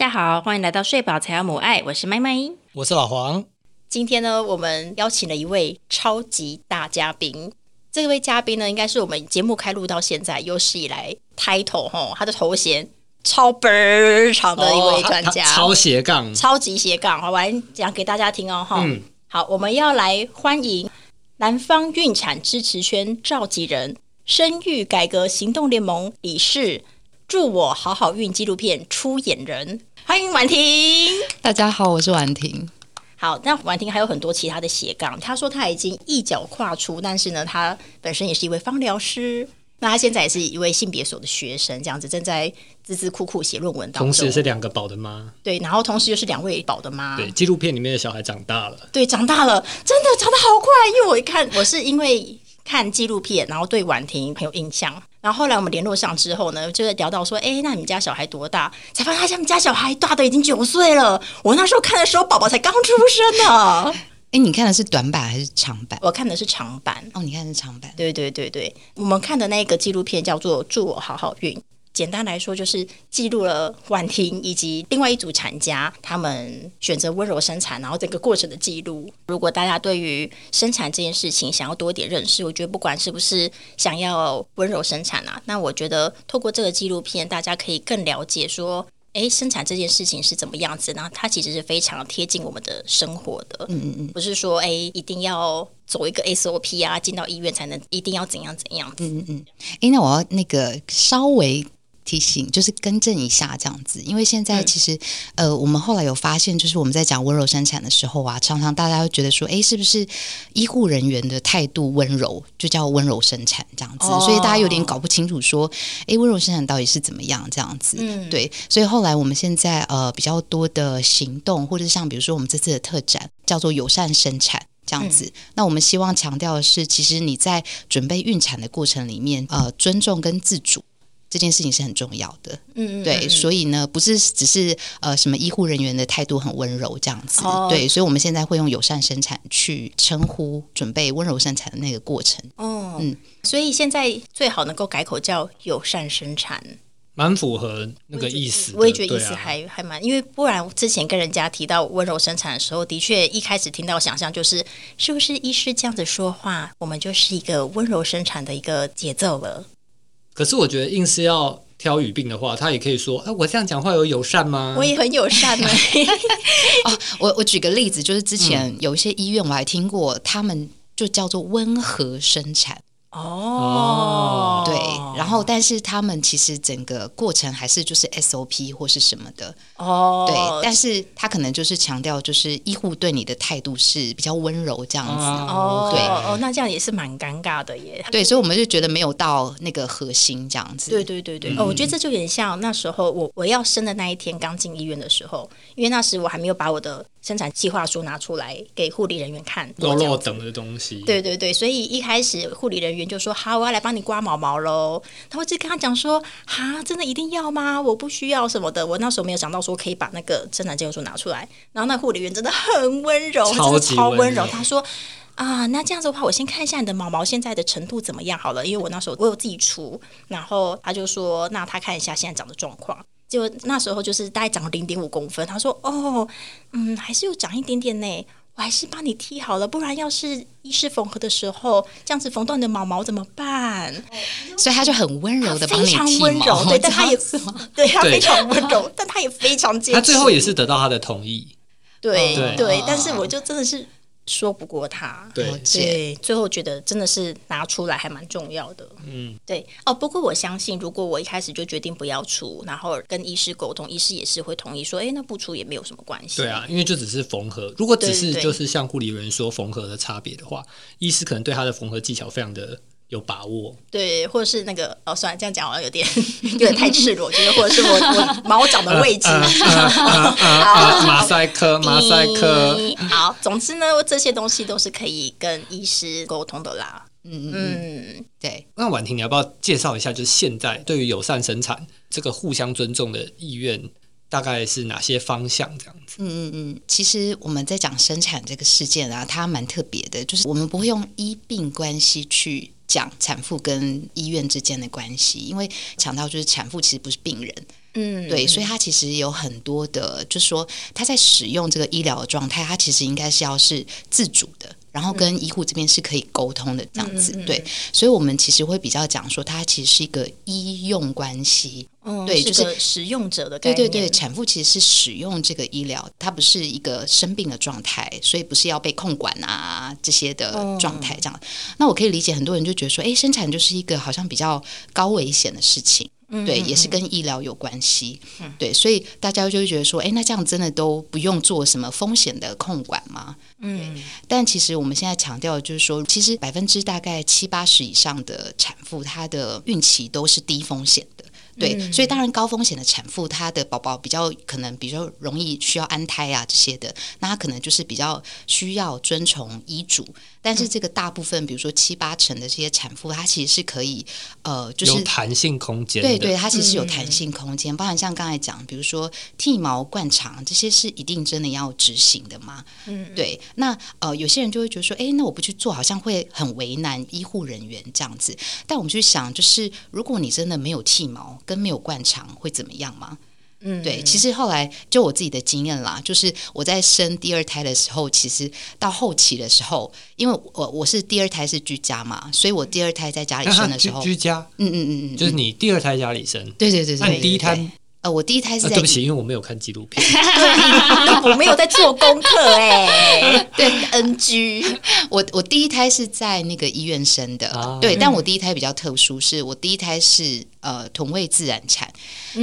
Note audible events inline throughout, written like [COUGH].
大家好，欢迎来到睡饱才要母爱，我是麦麦。我是老黄。今天呢，我们邀请了一位超级大嘉宾。这位嘉宾呢，应该是我们节目开录到现在有史以来 title 哈，他的头衔超倍儿长的一位专家，超斜杠，超级斜杠。好，我来讲给大家听哦哈。好，我们要来欢迎南方孕产支持圈召集人、生育改革行动联盟理事。祝我好好运纪录片出演人，欢迎婉婷。大家好，我是婉婷。好，那婉婷还有很多其他的斜杠。她说她已经一脚跨出，但是呢，她本身也是一位芳疗师。那她现在也是一位性别所的学生，这样子正在孜孜苦苦写论文当中。同时是两个宝的妈，对，然后同时又是两位宝的妈。对，纪录片里面的小孩长大了，对，长大了，真的长得好快。因为我一看，我是因为。看纪录片，然后对婉婷很有印象。然后后来我们联络上之后呢，就在聊到说：“哎，那你们家小孩多大？”才发现他们家小孩大的已经九岁了。我那时候看的时候，宝宝才刚出生呢。哎，你看的是短版还是长版？我看的是长版。哦，你看是长版。对对对对，我们看的那个纪录片叫做《祝我好好运》。简单来说，就是记录了婉婷以及另外一组产家他们选择温柔生产，然后整个过程的记录。如果大家对于生产这件事情想要多一点认识，我觉得不管是不是想要温柔生产啊，那我觉得透过这个纪录片，大家可以更了解说，哎，生产这件事情是怎么样子。然后它其实是非常贴近我们的生活的，嗯嗯嗯，不是说哎一定要走一个 SOP 啊，进到医院才能一定要怎样怎样。嗯嗯嗯，哎，那我要那个稍微。提醒就是更正一下这样子，因为现在其实呃，我们后来有发现，就是我们在讲温柔生产的时候啊，常常大家会觉得说，哎，是不是医护人员的态度温柔就叫温柔生产这样子？所以大家有点搞不清楚说，哎，温柔生产到底是怎么样这样子？嗯，对。所以后来我们现在呃比较多的行动，或者像比如说我们这次的特展叫做友善生产这样子，那我们希望强调的是，其实你在准备孕产的过程里面，呃，尊重跟自主。这件事情是很重要的，嗯嗯，对，所以呢，不是只是呃什么医护人员的态度很温柔这样子，对，所以我们现在会用友善生产去称呼准备温柔生产的那个过程，哦，嗯，所以现在最好能够改口叫友善生产，蛮符合那个意思，我也觉得意思还还蛮，因为不然之前跟人家提到温柔生产的时候，的确一开始听到想象就是是不是医师这样子说话，我们就是一个温柔生产的一个节奏了。可是我觉得，硬是要挑语病的话，他也可以说：“哎，我这样讲话有友善吗？”我也很友善呢。[LAUGHS] 哦，我我举个例子，就是之前有一些医院，我还听过，他们就叫做温和生产。哦，对，然后但是他们其实整个过程还是就是 SOP 或是什么的。哦，对，但是他可能就是强调就是医护对你的态度是比较温柔这样子。哦，对。哦，那这样也是蛮尴尬的耶。对，所以我们就觉得没有到那个核心这样子。对对对对，哦，我觉得这就有点像那时候我我要生的那一天刚进医院的时候，因为那时我还没有把我的。生产计划书拿出来给护理人员看，肉肉等的东西。对对对，所以一开始护理人员就说：“好，我要来帮你刮毛毛喽。”他会就跟他讲说：“哈，真的一定要吗？我不需要什么的。”我那时候没有想到说可以把那个生产计划书拿出来。然后那护理员真的很温柔，超级超温柔。他说：“啊，那这样子的话，我先看一下你的毛毛现在的程度怎么样好了，因为我那时候我有自己除。”然后他就说：“那他看一下现在长的状况。”就那时候就是大概长零点五公分，他说：“哦，嗯，还是又长一点点呢，我还是帮你剃好了，不然要是医师缝合的时候这样子缝断你的毛毛怎么办？”所以他就很温柔的帮你剃毛，[LAUGHS] 对，但他也 [LAUGHS] 对他非常温柔，但他也非常坚持，他最后也是得到他的同意，对对，但是我就真的是。说不过他，对对，最后觉得真的是拿出来还蛮重要的，嗯，对哦。不过我相信，如果我一开始就决定不要出，然后跟医师沟通，医师也是会同意说，哎，那不出也没有什么关系。对啊，因为就只是缝合，如果只是就是像护理人员说缝合的差别的话，医师可能对他的缝合技巧非常的。有把握，对，或者是那个哦，算了，这样讲好像有点 [LAUGHS] 有点太赤裸，就是或者是我 [LAUGHS] 我毛长的位置，马赛克，马赛克。好，总之呢，这些东西都是可以跟医师沟通的啦。嗯嗯，对。那婉婷，你要不要介绍一下，就是现在对于友善生产这个互相尊重的意愿，大概是哪些方向？这样子。嗯嗯嗯，其实我们在讲生产这个事件啊，它蛮特别的，就是我们不会用医病关系去。讲产妇跟医院之间的关系，因为强调就是产妇其实不是病人，嗯，对，所以他其实有很多的，就是说他在使用这个医疗的状态，他其实应该是要是自主的。然后跟医护这边是可以沟通的，这样子对，所以我们其实会比较讲说，它其实是一个医用关系，对，就是使用者的概念。对对对，产妇其实是使用这个医疗，它不是一个生病的状态，所以不是要被控管啊这些的状态这样。那我可以理解很多人就觉得说，哎，生产就是一个好像比较高危险的事情。对，也是跟医疗有关系。对，所以大家就会觉得说，哎，那这样真的都不用做什么风险的控管吗？嗯，但其实我们现在强调的就是说，其实百分之大概七八十以上的产妇，她的孕期都是低风险的。对，所以当然高风险的产妇，她的宝宝比较可能比较容易需要安胎啊这些的，那她可能就是比较需要遵从医嘱。但是这个大部分，比如说七八成的这些产妇，她其实是可以呃，就是有弹性空间。对对，它其实有弹性空间，包含像刚才讲，比如说剃毛、灌肠这些是一定真的要执行的吗？嗯，对。那呃，有些人就会觉得说，哎，那我不去做，好像会很为难医护人员这样子。但我们去想，就是如果你真的没有剃毛跟没有灌肠，会怎么样吗？嗯，对，其实后来就我自己的经验啦，就是我在生第二胎的时候，其实到后期的时候，因为我我是第二胎是居家嘛，所以我第二胎在家里生的时候，居家，嗯嗯嗯嗯，就是你第二胎家里生，对对对对，那你第一胎。呃，我第一胎是在对不起，因为我没有看纪录片，[LAUGHS] 我没有在做功课哎。[LAUGHS] 对，NG。我我第一胎是在那个医院生的，对，但我第一胎比较特殊，是我第一胎是呃同位自然产，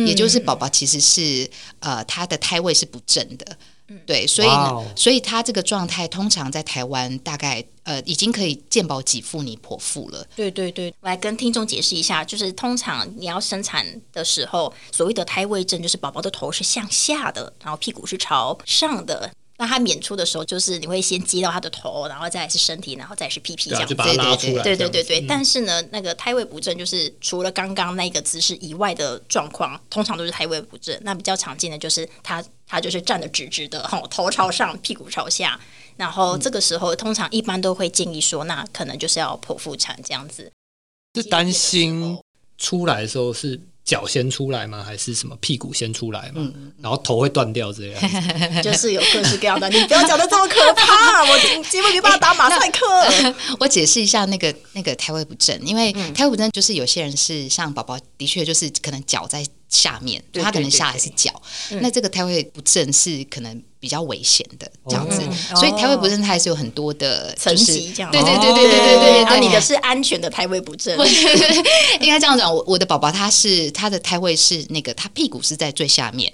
也就是宝宝其实是呃他的胎位是不正的。对，所以呢，所以他这个状态通常在台湾大概呃已经可以健保给付你剖腹了。对对对，来跟听众解释一下，就是通常你要生产的时候，所谓的胎位正就是宝宝的头是向下的，然后屁股是朝上的。那他娩出的时候，就是你会先击到他的头，然后再是身体，然后再是屁屁这样，就把它拉出来。对对对对。但是呢，那个胎位不正，就是除了刚刚那个姿势以外的状况，通常都是胎位不正。那比较常见的就是他他就是站得直直的，哈，头朝上，屁股朝下。然后这个时候，通常一般都会建议说，那可能就是要剖腹产这样子。是担心出来的时候是。脚先出来吗？还是什么屁股先出来吗？然后头会断掉这样，[LAUGHS] 就是有各式各样的。你不要讲的这么可怕，[LAUGHS] 我基本没办法打马赛克。[LAUGHS] 我解释一下那个那个胎位不正，因为胎位不正就是有些人是像宝宝，的确就是可能脚在下面，他可能下来是脚，那这个胎位不正是可能。比较危险的这样子，所以胎位不正它还是有很多的层级，这样。对对对对对对对。啊，你的是安全的胎位不正，[LAUGHS] 应该这样讲。我我的宝宝他是他的胎位是那个，他屁股是在最下面，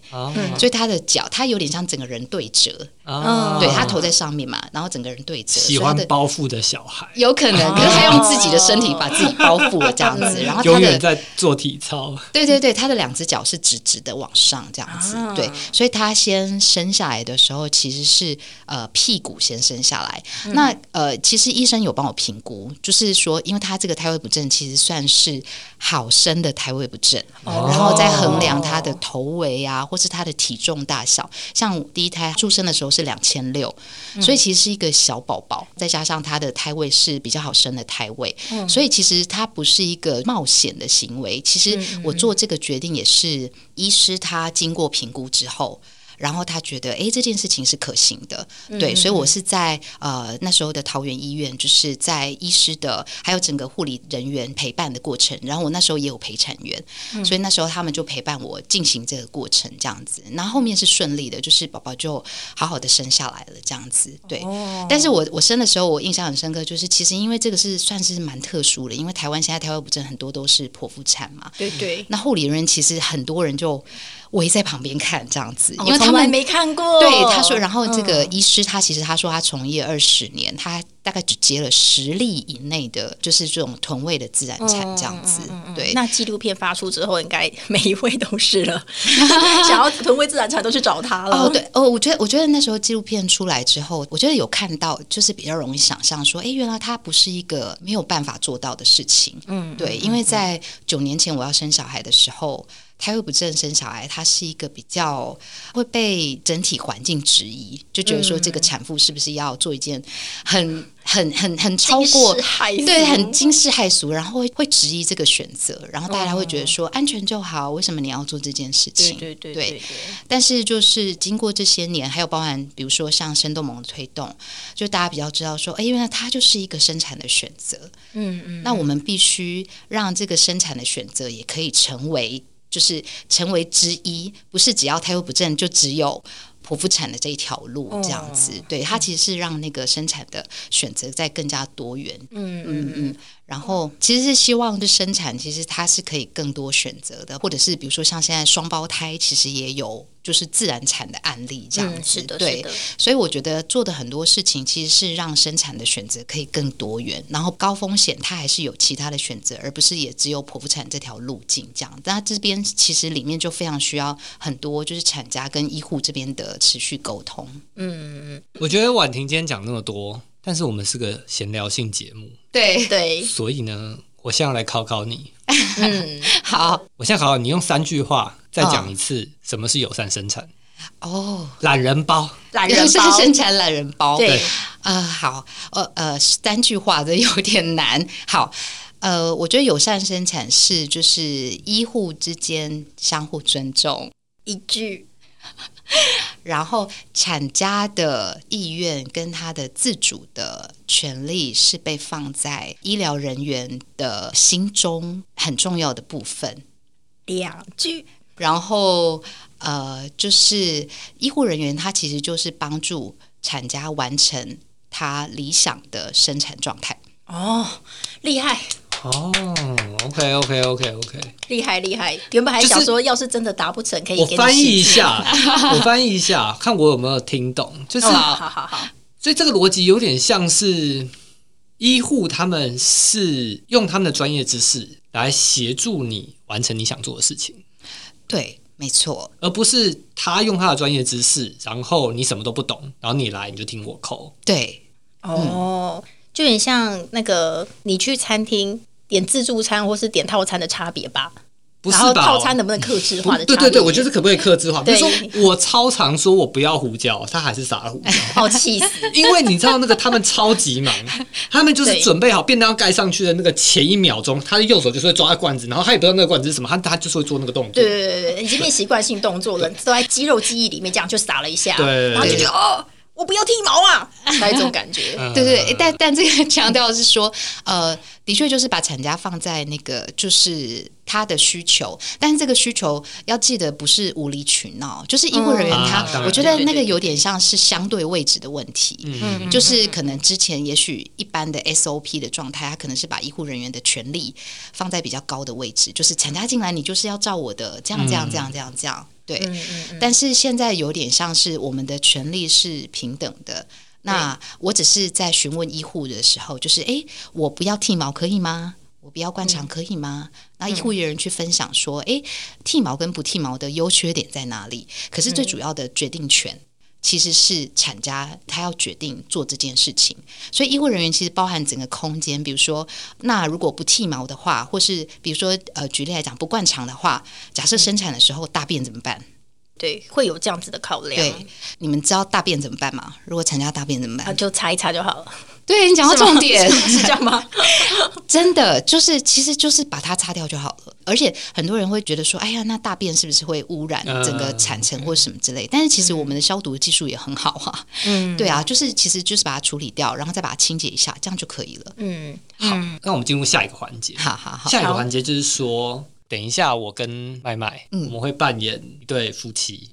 所以他的脚他有点像整个人对折。哦，对他头在上面嘛，然后整个人对折，喜欢包覆的小孩，有可能，可是他用自己的身体把自己包覆了这样子，然后永远在做体操。对对对，他的两只脚是直直的往上这样子，对，所以他先生下来的时候其实是呃屁股先生下来。那呃，其实医生有帮我评估，就是说，因为他这个胎位不正，其实算是好生的胎位不正，然后再衡量他的头围啊，或是他的体重大小，像第一胎出生的时候。是两千六，所以其实是一个小宝宝，再加上他的胎位是比较好生的胎位，所以其实他不是一个冒险的行为。其实我做这个决定也是医师他经过评估之后。然后他觉得，哎，这件事情是可行的，对，所以我是在呃那时候的桃园医院，就是在医师的还有整个护理人员陪伴的过程。然后我那时候也有陪产员，所以那时候他们就陪伴我进行这个过程，这样子。然后后面是顺利的，就是宝宝就好好的生下来了，这样子。对，但是我我生的时候，我印象很深刻，就是其实因为这个是算是蛮特殊的，因为台湾现在胎位不正很多都是剖腹产嘛，对对。那护理人员其实很多人就。围在旁边看这样子，因为他们没看过。对，他说，然后这个医师他其实他说他从业二十年，他大概只接了十例以内的，就是这种臀位的自然产这样子。对，那纪录片发出之后，应该每一位都是了，[LAUGHS] 想要臀位自然产都去找他了。哦，对，哦，我觉得，我觉得那时候纪录片出来之后，我觉得有看到，就是比较容易想象说，哎，原来他不是一个没有办法做到的事情。嗯，对，因为在九年前我要生小孩的时候。胎位不正生小孩，它是一个比较会被整体环境质疑，就觉得说这个产妇是不是要做一件很很很很超过对，很惊世骇俗，然后会会质疑这个选择，然后大家会觉得说安全就好，为什么你要做这件事对情？对对对对对，但是就是经过这些年，还有包含比如说像生动盟的推动，就大家比较知道说，哎，原来它就是一个生产的选择。嗯嗯，那我们必须让这个生产的选择也可以成为，就是成为之一，不是只要胎位不正就只有。剖腹产的这一条路，这样子，对它其实是让那个生产的选择再更加多元，嗯嗯。嗯，然后其实是希望就生产，其实它是可以更多选择的，或者是比如说像现在双胞胎，其实也有就是自然产的案例这样嗯，子，是的，对是的，所以我觉得做的很多事情其实是让生产的选择可以更多元，然后高风险它还是有其他的选择，而不是也只有剖腹产这条路径这样。但这边其实里面就非常需要很多就是产家跟医护这边的持续沟通。嗯嗯我觉得婉婷今天讲那么多，但是我们是个闲聊性节目，对。嗯，，对，所以呢，我现在要来考考你。嗯，好。我现在考考你，用三句话再讲一次什么是友善生产。哦，懒人包，懒又是人包，生产懒人包，对，啊、好，呃呃，三句话这有点难。好，呃，我觉得友善生产是就是医护之间相互尊重，一句，[LAUGHS] 然后产家的意愿跟他的自主的权利是被放在医疗人员的心中很重要的部分。两句，然后呃，就是医护人员他其实就是帮助产家完成他理想的生产状态。哦，厉害，哦，OK OK OK OK，厉害，厉害！原本还想说，要是真的达不成，可以给你我翻译一，下，[LAUGHS] 我翻译一下，看我有没有听懂。就是，好好好好，所以这个逻辑有点像是医护他们是用他们的专业知识来协助你完成你想做的事情，对，没错，而不是他用他的专业知识，然后你什么都不懂，然后你来你就听我扣。对，哦，就很像那个你去餐厅点自助餐或是点套餐的差别吧。然后不是吧？套餐能不能克制化的？对对对，我就是可不可以克制化？比如说我超常说我不要胡椒，他还是撒了胡椒。[LAUGHS] 好气死！因为你知道那个他们超级忙，[LAUGHS] 他们就是准备好便当盖上去的那个前一秒钟，他的右手就是会抓在罐子，然后他也不知道那个罐子是什么，他他就是会做那个动作。对对对已经变习惯性动作了，都在肌肉记忆里面，这样就撒了一下，对然后就觉得哦，我不要剃毛啊，那一种感觉。[LAUGHS] 嗯对对，但但这个强调的是说，呃，的确就是把产家放在那个就是他的需求，但是这个需求要记得不是无理取闹，就是医护人员嗯他，我觉得那个有点像是相对位置的问题。嗯，就是可能之前也许一般的 SOP 的状态，他可能是把医护人员的权利放在比较高的位置，就是产家进来你就是要照我的这样这样这样这样这样，对。嗯嗯嗯，但是现在有点像是我们的权利是平等的。那我只是在询问医护的时候，就是诶，我不要剃毛可以吗？我不要灌肠可以吗？那医护人员去分享说，诶，剃毛跟不剃毛的优缺点在哪里？可是最主要的决定权。其实是产家他要决定做这件事情，所以医护人员其实包含整个空间，比如说，那如果不剃毛的话，或是比如说呃，举例来讲不灌肠的话，假设生产的时候大便怎么办？对，会有这样子的考量。对，你们知道大便怎么办吗？如果产家大便怎么啊，办？就擦一擦就好了。对你讲到 [LAUGHS] 重点，是这样吗？[LAUGHS] 真的就是其实就是把它擦掉就好了。而且很多人会觉得说，哎呀，那大便是不是会污染嗯整个产程或什么之类？但是其实我们的消毒技术也很好啊。嗯，对啊，就是其实就是把它处理掉，然后再把它清洁一下，这样就可以了。嗯，好，那我们进入下一个环节。好好好，下一个环节就是说，等一下我跟麦麦，嗯我们会扮演一对夫妻，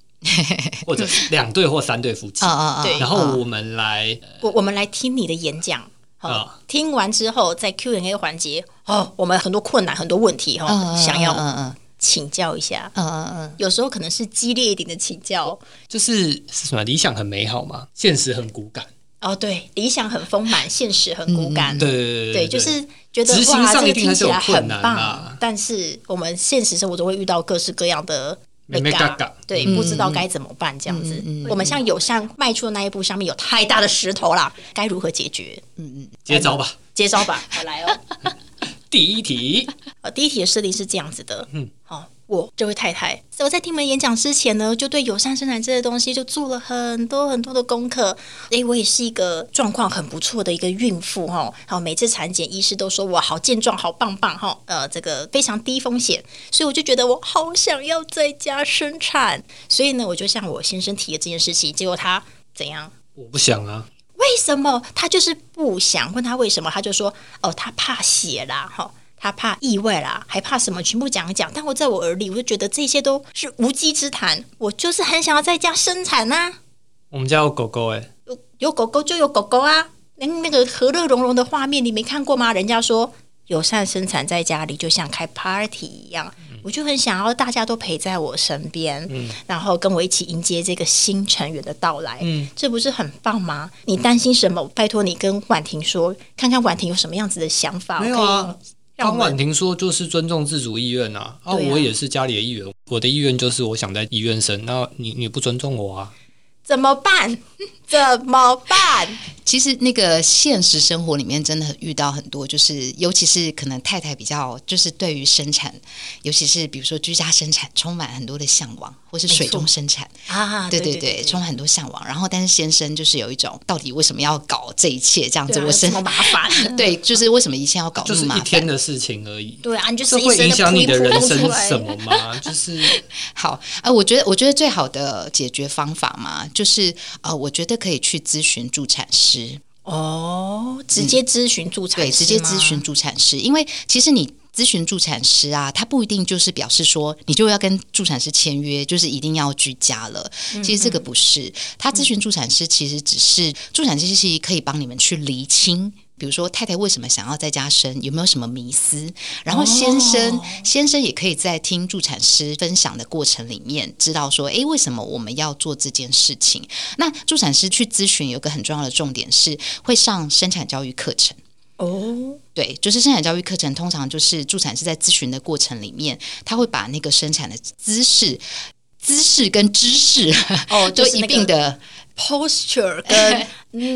[LAUGHS] 或者两对或三对夫妻啊，啊啊！对然后我们来我我们来听你的演讲。好啊听完之后，在 Q&A 环节，哦，我们很多困难、很多问题哈、嗯想要嗯嗯请教一下。嗯嗯嗯，有时候可能是激烈一点的请教。就是是什么理想很美好嘛，现实很骨感。哦，对，理想很丰满，现实很骨感。对对对，就是觉得哇，这个听起来很棒，但是我们现实生活中会遇到各式各样的妹妹嘎嘎对，不知道该怎么办这样子。我们像友善迈出的那一步，上面有太大的石头啦，该如何解决？嗯嗯接招吧。接招吧，我来哦。[LAUGHS] 第一题，呃，第一题的设定是这样子的，嗯，好、我这位太太，在我在听门演讲之前呢，就对友善生产这些东西就做了很多很多的功课。诶，我也是一个状况很不错的一个孕妇哈，好，每次产检医师都说我好健壮、好棒棒哈，呃，这个非常低风险，所以我就觉得我好想要在家生产，所以呢，我就向我先生提了这件事情，结果他怎样？我不想啊，为什么？他就是不想？问他为什么，他就说哦，他怕血啦，哈，他怕意外啦，还怕什么？全部讲一讲。但我在我耳里，我就觉得这些都是无稽之谈。我就是很想要在家生产呐、我们家有狗狗哎、有有狗狗就有狗狗啊，那那个和乐融融的画面你没看过吗？人家说友善生产在家里就像开 party 一样，我就很想要大家都陪在我身边，然后跟我一起迎接这个新成员的到来，嗯这不是很棒吗？你担心什么？拜托你跟婉婷说，看看婉婷有什么样子的想法，没有啊可以让我们刚婉婷说就是尊重自主意愿啊，啊，啊。我也是家里的一员，我的意愿就是我想在医院生，那你你不尊重我啊？怎么办？[LAUGHS] 怎么办？其实那个现实生活里面真的遇到很多，就是尤其是可能太太比较就是对于生产，尤其是比如说居家生产，充满很多的向往，或是水中生产，[LAUGHS] 啊，对对对对，充满很多向往。然后但是先生就是有一种，到底为什么要搞这一切这样子？[LAUGHS] 我生麻烦，对，就是为什么一切要搞就是一那么麻烦？天的事情而已，对啊，你就是会影响你的人生什么吗？就是好，呃，我觉得我觉得最好的解决方法嘛，就是呃，我觉得可以去咨询助产师。哦，直接咨询助产对，师直接咨询助产师，因为其实你。咨询助产师啊，他不一定就是表示说你就要跟助产师签约，就是一定要居家了。其实这个不是，他咨询助产师其实只是助产师是可以帮你们去厘清。比如说，太太为什么想要在家生？有没有什么迷思？然后先生，先生也可以在听助产师分享的过程里面，知道说，诶，为什么我们要做这件事情？那助产师去咨询有个很重要的重点是，会上生产教育课程。哦，对，就是生产教育课程，通常就是助产师在咨询的过程里面，他会把那个生产的姿势、姿势跟知识哦 [LAUGHS] 都一就是那个并的 posture 跟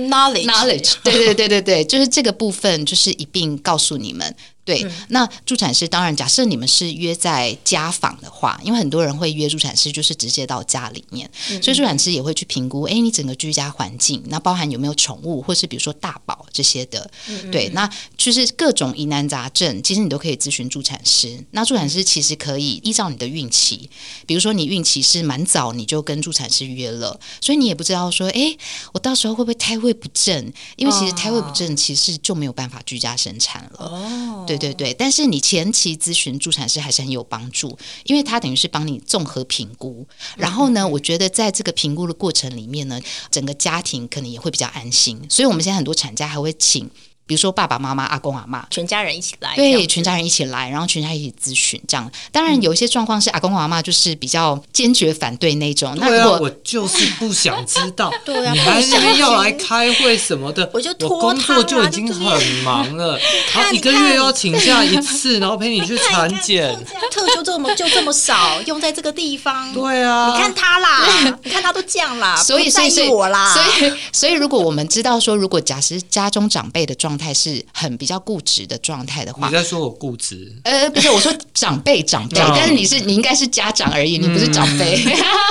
knowledge knowledge，对对对对对，就是这个部分，就是一并告诉你们。对，那助产师当然，假设你们是约在家访的话，因为很多人会约助产师，就是直接到家里面，所以助产师也会去评估，哎，你整个居家环境，那包含有没有宠物，或是比如说大宝这些的，对，那就是各种疑难杂症，其实你都可以咨询助产师。那助产师其实可以依照你的孕期，比如说你孕期是蛮早，你就跟助产师约了，所以你也不知道说，哎，我到时候会不会胎位不正？因为其实胎位不正，其实就没有办法居家生产了。哦，对对对对，但是你前期咨询助产师还是很有帮助，因为他等于是帮你综合评估。然后呢，我觉得在这个评估的过程里面呢，整个家庭可能也会比较安心。所以我们现在很多产家还会请，比如说爸爸妈妈、阿公阿妈。全家人一起来，对，全家人一起来，然后全家一起咨询，这样。当然，有一些状况是阿公阿妈就是比较坚决反对那种。那对啊，如果我就是不想知道，[LAUGHS] 对啊你还不想要来开会什么的，我就拖工他啊作就已经很忙了，[LAUGHS] 然后一个月要请假一次，然后陪你去产检，特休这么就这么少，用在这个地方。对啊，你看他啦，你看他都这样啦，[LAUGHS] 所以，所以，所以，我啦，所以，所以，如果我们知道说，如果假设家中长辈的状态是很比较固执的状态的话你，在说我固执，呃，不是，我说长辈，长辈，哦。但是你是你应该是家长而已，你不是长辈。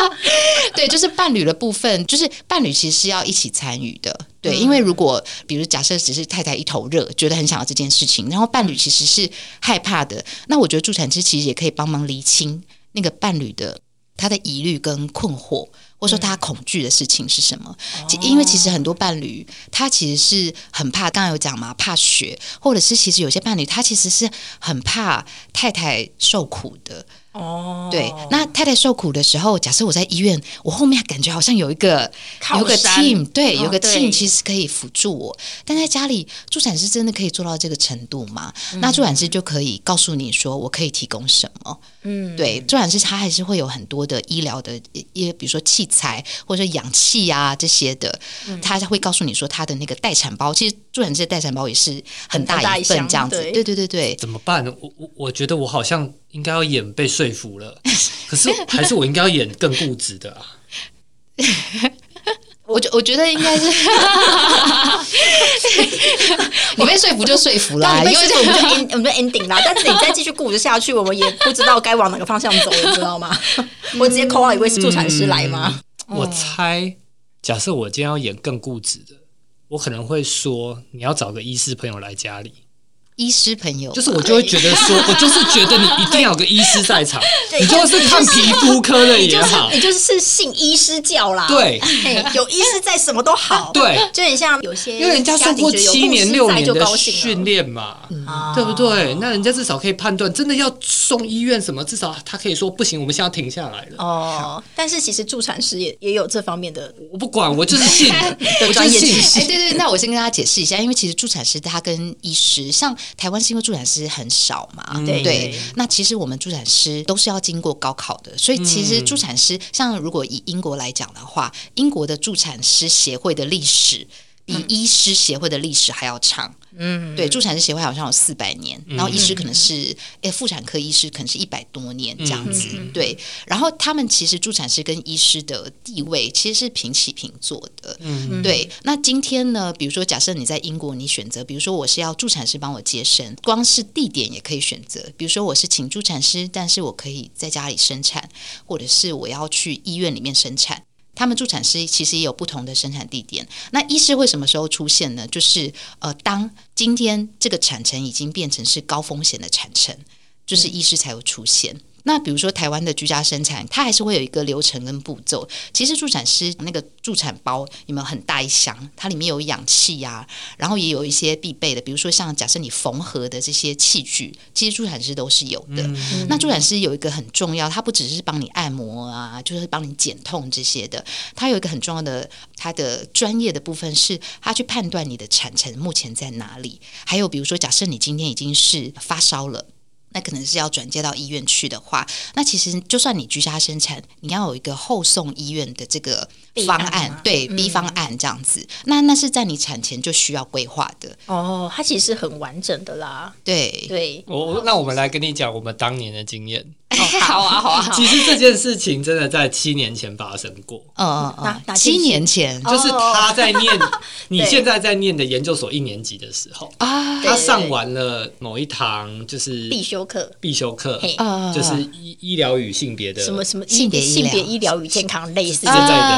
[LAUGHS] 对，就是伴侣的部分，就是伴侣其实是要一起参与的。对，因为如果比如假设只是太太一头热，觉得很想要这件事情，然后伴侣其实是害怕的，那我觉得助产师其实也可以帮忙厘清那个伴侣的他的疑虑跟困惑，或者说他恐惧的事情是什么。其因为其实很多伴侣他其实是很怕，刚刚有讲嘛，怕血，或者是其实有些伴侣他其实是很怕太太受苦的。哦，对，那太太受苦的时候，假设我在医院，我后面感觉好像有一个有个 team，对，哦有个 team 其实可以辅助我。但在家里，助产师真的可以做到这个程度吗？那助产师就可以告诉你说，我可以提供什么。嗯，对，助产师他还是会有很多的医疗的一，比如说器材或者氧气啊这些的，嗯他会告诉你说他的那个待产包，其实助产师的待产包也是很很大大一份这样子。对对对对对，怎么办？我我我觉得我好像应该要演被说服了，可是还是我应该要演更固执的啊。[LAUGHS] 我我觉我觉得应该是，[LAUGHS] 我被说服就说服啦，因为我们就 end [LAUGHS] 我们就 ending 啦，但是你再继续固执下去，我们也不知道该往哪个方向走，你知道吗？我直接扣到一位是助产师来吗？我猜，假设我今天要演更固执的，我可能会说你要找个医师朋友来家里，医师朋友就是我就会觉得说，我就是觉得你一定要有个医师在场，对你就是看皮肤科的也好。你，就是是信医师教啦，对，有医师在什么都好，[LAUGHS] 对，就很像有些因为人家受过七年六年的训训练嘛，啊。对不对？那人家至少可以判断，真的要送医院什么，至少他可以说不行，我们现在停下来了。哦，但是其实助产师也也有这方面的我不管，我就是信，[LAUGHS] 我就专是信。对对，那我先跟大家解释一下，因为其实助产师他跟医师，像台湾是因为助产师很少嘛，对对。那其实我们助产师都是要经过高考的，所以其实助产师，像如果以英国来讲的话，英国的助产师协会的历史比医师协会的历史还要长。嗯，对，助产师协会好像有四百年，然后医师可能是，诶，妇产科医师可能是一百多年这样子。对，然后他们其实助产师跟医师的地位其实是平起平坐的。嗯，对，那今天呢？比如说，假设你在英国，你选择，比如说我是要助产师帮我接生，光是地点也可以选择。比如说我是请助产师，但是我可以在家里生产，或者是我要去医院里面生产。他们助产师其实也有不同的生产地点。那医师会什么时候出现呢？就是呃，当今天这个产程已经变成是高风险的产程，就是医师才会出现。那比如说台湾的居家生产，它还是会有一个流程跟步骤。其实助产师那个助产包有没有很大一箱？它里面有氧气呀、然后也有一些必备的，比如说像假设你缝合的这些器具，其实助产师都是有的。那助产师有一个很重要，它不只是帮你按摩啊，就是帮你减痛这些的，它有一个很重要的，它的专业的部分是它去判断你的产程目前在哪里。还有比如说，假设你今天已经是发烧了。那可能是要转接到医院去的话，那其实就算你居家生产，你要有一个后送医院的这个方案对 B 方案这样子。那那是在你产前就需要规划的，哦，它其实是很完整的啦，对。对，我那我们来跟你讲我们当年的经验。[LAUGHS] 好啊，好啊，好其实这件事情真的在七年前发生过，嗯嗯哪哪嗯，七年前。就是他在念 [LAUGHS] 你现在在念的研究所一年级的时候，啊。他上完了某一堂就是必修课，必修课，就是医医疗与性别的什么什么性别性别医疗与健康类似。的，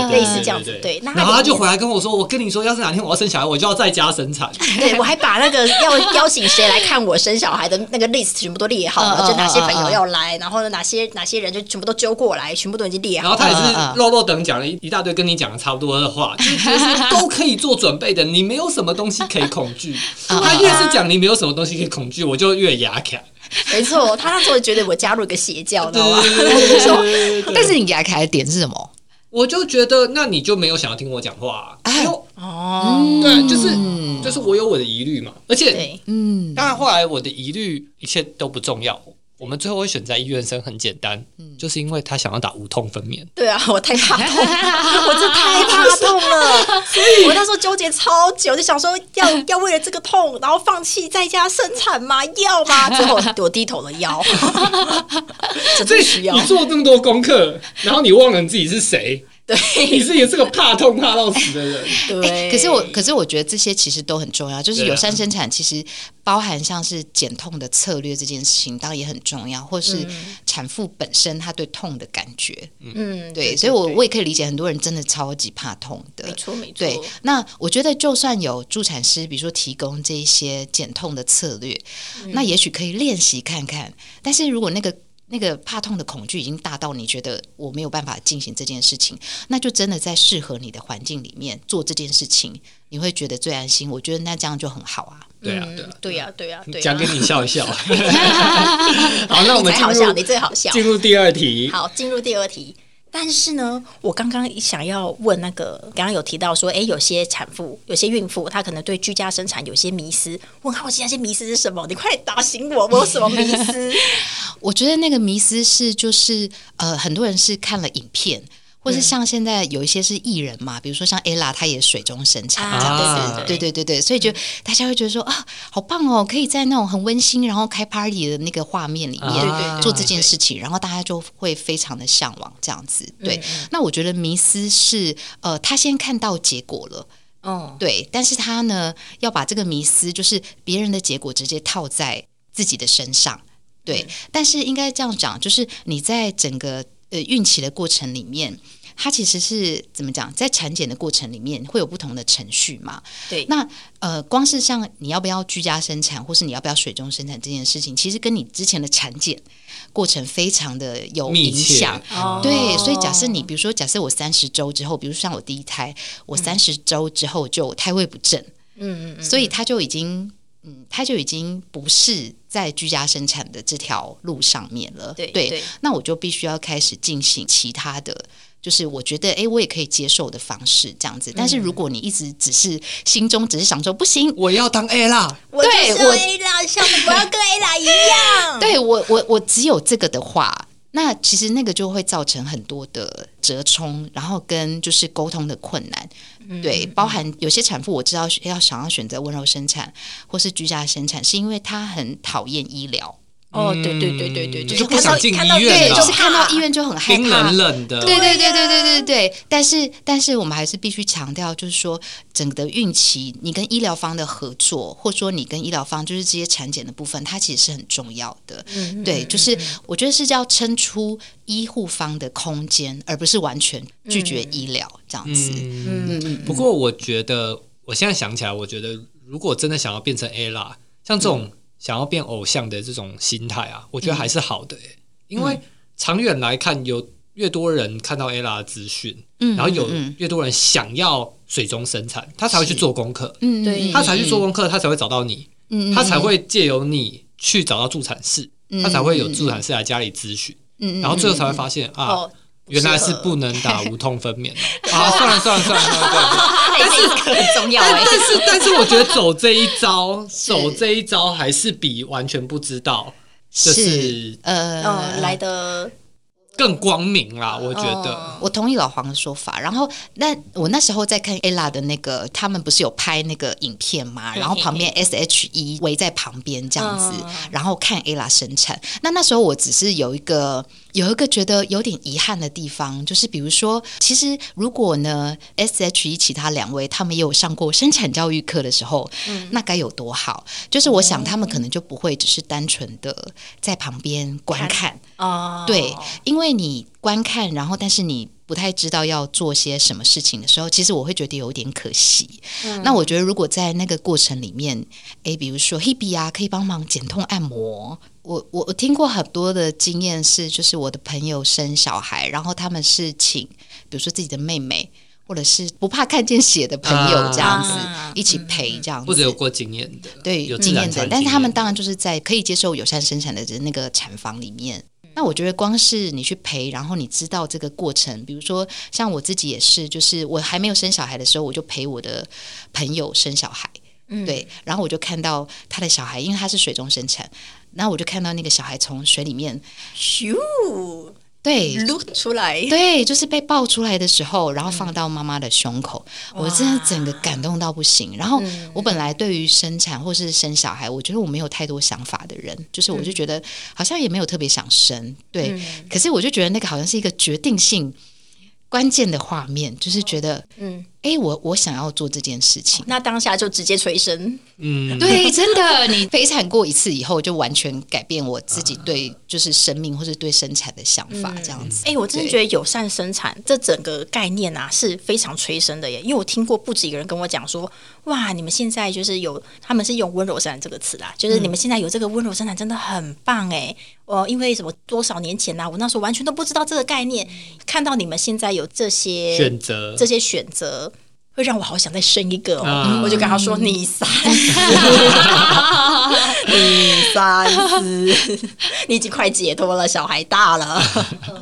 对类似这样子对。对那他然后他就回来跟我说：“我跟你说，要是哪天我要生小孩，我就要在家生产。[LAUGHS] 对，我还把那个要邀请谁来看我生小孩的那个 list 全部都列好了，就哪些朋友要来，然后呢哪些哪些人就全部都揪过来，全部都已经列好。然后他也是肉肉等讲了一一大堆跟你讲的差不多的话，就是都可以做准备的，你没有什么东西可以恐惧。[LAUGHS] 他越是讲你没有什么东西可以恐惧，我就越牙卡。没错，他那时候觉得我加入一个邪教，知道吗？但是你给他开的点是什么？我就觉得，那你就没有想要听我讲话、啊？因为哦，对，就是就是我有我的疑虑嘛，而且，嗯，当然后来我的疑虑一切都不重要。我们最后会选在医院生，很简单，就是因为他想要打无痛分娩。对啊，[LAUGHS] 我太怕痛，[LAUGHS] 我真的太怕痛了。我那时候纠结超久，就想说要 [LAUGHS] 要为了这个痛，然后放弃在家生产吗？要吗？最后我低头了，要，真的需要你。做这么多功课，然后你忘了你自己是谁，对。[LAUGHS] 你是也是个怕痛怕到死的人。[LAUGHS] 对，可是我，可是我觉得这些其实都很重要，就是对啊。友善生产其实包含像是减痛的策略这件事情，当然也很重要，或是产妇本身她对痛的感觉，嗯，对，所以我我也可以理解很多人真的超级怕痛的没。错没。错，对，那我觉得就算有助产师，比如说提供这一些减痛的策略，那也许可以练习看看。但是如果那个那个怕痛的恐惧已经大到你觉得我没有办法进行这件事情，那就真的在适合你的环境里面做这件事情，你会觉得最安心。我觉得那这样就很好啊。对啊，嗯对啊，对啊讲给你笑一笑。[LAUGHS] 好，那我们进你才好笑，入你最好笑。进入第二题。好，进入第二题。但是呢，我刚刚想要问那个，刚刚有提到说，诶，有些产妇、有些孕妇，她可能对居家生产有些迷思。我很好奇那些迷思是什么？你快点打醒我，我有什么迷思？[LAUGHS] 我觉得那个迷思是，就是呃，很多人是看了影片。或是像现在有一些是艺人嘛，比如说像 ella，她也水中生产啊这样子，啊对。对对对，所以就大家会觉得说啊，好棒哦，可以在那种很温馨，然后开 party 的那个画面里面做这件事情，然后大家就会非常的向往这样子。对，那我觉得迷思是呃，他先看到结果了。哦，对，但是他呢要把这个迷思，就是别人的结果直接套在自己的身上。对，但是应该这样讲，就是你在整个呃孕期的过程里面，它其实是怎么讲，在产检的过程里面会有不同的程序嘛？对，那呃，光是像你要不要居家生产，或是你要不要水中生产这件事情，其实跟你之前的产检过程非常的有影响。哦对，所以假设你比如说，假设我三十周之后，比如说像我第一胎，我三十周之后就胎位不正，嗯嗯嗯，所以他就已经，嗯，他就已经不是在居家生产的这条路上面了。对对那我就必须要开始进行其他的。就是我觉得，哎，我也可以接受的方式这样子。但是如果你一直只是心中只是想说不行，我要当 A 啦，我对就是我 A 啦，像我要跟 A 啦一样，[LAUGHS] 对我我我只有这个的话，那其实那个就会造成很多的折冲，然后跟就是沟通的困难。对，包含有些产妇我知道要想要选择温柔生产或是居家生产，是因为她很讨厌医疗，哦，对对对对对，嗯就就是不想进看到医院对，就是看到医院就很害冰怕冷。冷的，对对对对对呀对。对对，但是但是我们还是必须强调，就是说整个的孕期，你跟医疗方的合作，或者说你跟医疗方就是这些产检的部分，它其实是很重要的。嗯对，就是我觉得是要撑出医护方的空间，而不是完全拒绝医疗这样子。嗯，嗯嗯不过我觉得，我现在想起来，我觉得如果真的想要变成 A 啦，像这种想要变偶像的这种心态啊，我觉得还是好的、欸，因为长远来看，有越多人看到 A 啦的资讯，嗯然后有嗯越多人想要水中生产，他才会去做功课，嗯对。他才去做功课，他才会找到你，嗯他才会借由你去找到助产士，他才会有助产士来家里咨询，嗯然后最后才会发现啊。哦，原来是不能打 [LAUGHS] 无痛分娩的啊！算了算了算了，算了 [LAUGHS] 对对但是 [LAUGHS] 很重要哎，但是但是我觉得走这一招，走这一招还是比完全不知道，就是呃嗯，来的更光明啦。我觉得哦我同意老黄的说法。然后，那我那时候在看 ella 的那个，他们不是有拍那个影片嘛？然后旁边 SHE 围在旁边这样子嗯，然后看 ella 生产。那那时候我只是有一个有一个觉得有点遗憾的地方，就是比如说，其实如果呢 SHE 其他两位他们也有上过生产教育课的时候，那该有多好！就是我想他们可能就不会只是单纯的在旁边观看。哦，对，因为你观看，然后但是你不太知道要做些什么事情的时候，其实我会觉得有点可惜。那我觉得如果在那个过程里面，诶，比如说 Hebe 啊，可以帮忙减痛按摩。我我我听过很多的经验是，就是我的朋友生小孩，然后他们是请，比如说自己的妹妹。或者是不怕看见血的朋友这样子、啊一起陪这样子，或者有过经验的，对有经验的，但是他们当然就是在可以接受友善生产的那个产房里面。那我觉得光是你去陪，然后你知道这个过程，比如说像我自己也是，就是我还没有生小孩的时候，我就陪我的朋友生小孩，嗯对，然后我就看到他的小孩，因为他是水中生产，然后我就看到那个小孩从水里面，咻对，露出来，对，就是被抱出来的时候，然后放到妈妈的胸口，我真的整个感动到不行。然后我本来对于生产或是生小孩，我觉得我没有太多想法的人，就是我就觉得好像也没有特别想生，对。可是我就觉得那个好像是一个决定性、关键的画面，就是觉得，嗯，哎，我我想要做这件事情。那当下就直接催生，嗯，对，真的，你陪产过一次以后，就完全改变我自己对就是生命或是对生产的想法，这样子。哎、我真的觉得友善生产这整个概念啊是非常催生的耶，因为我听过不止一个人跟我讲说，哇，你们现在就是有，他们是用温柔生产这个词啦，就是你们现在有这个温柔生产真的很棒哎，哦，因为什么多少年前呐、啊我那时候完全都不知道这个概念，看到你们现在有这些选择。这些选择。会让我好想再生一个哦，啊。我就跟他说：“你三。思，[LAUGHS] 你三思，[LAUGHS] 你已经快解脱了，小孩大了。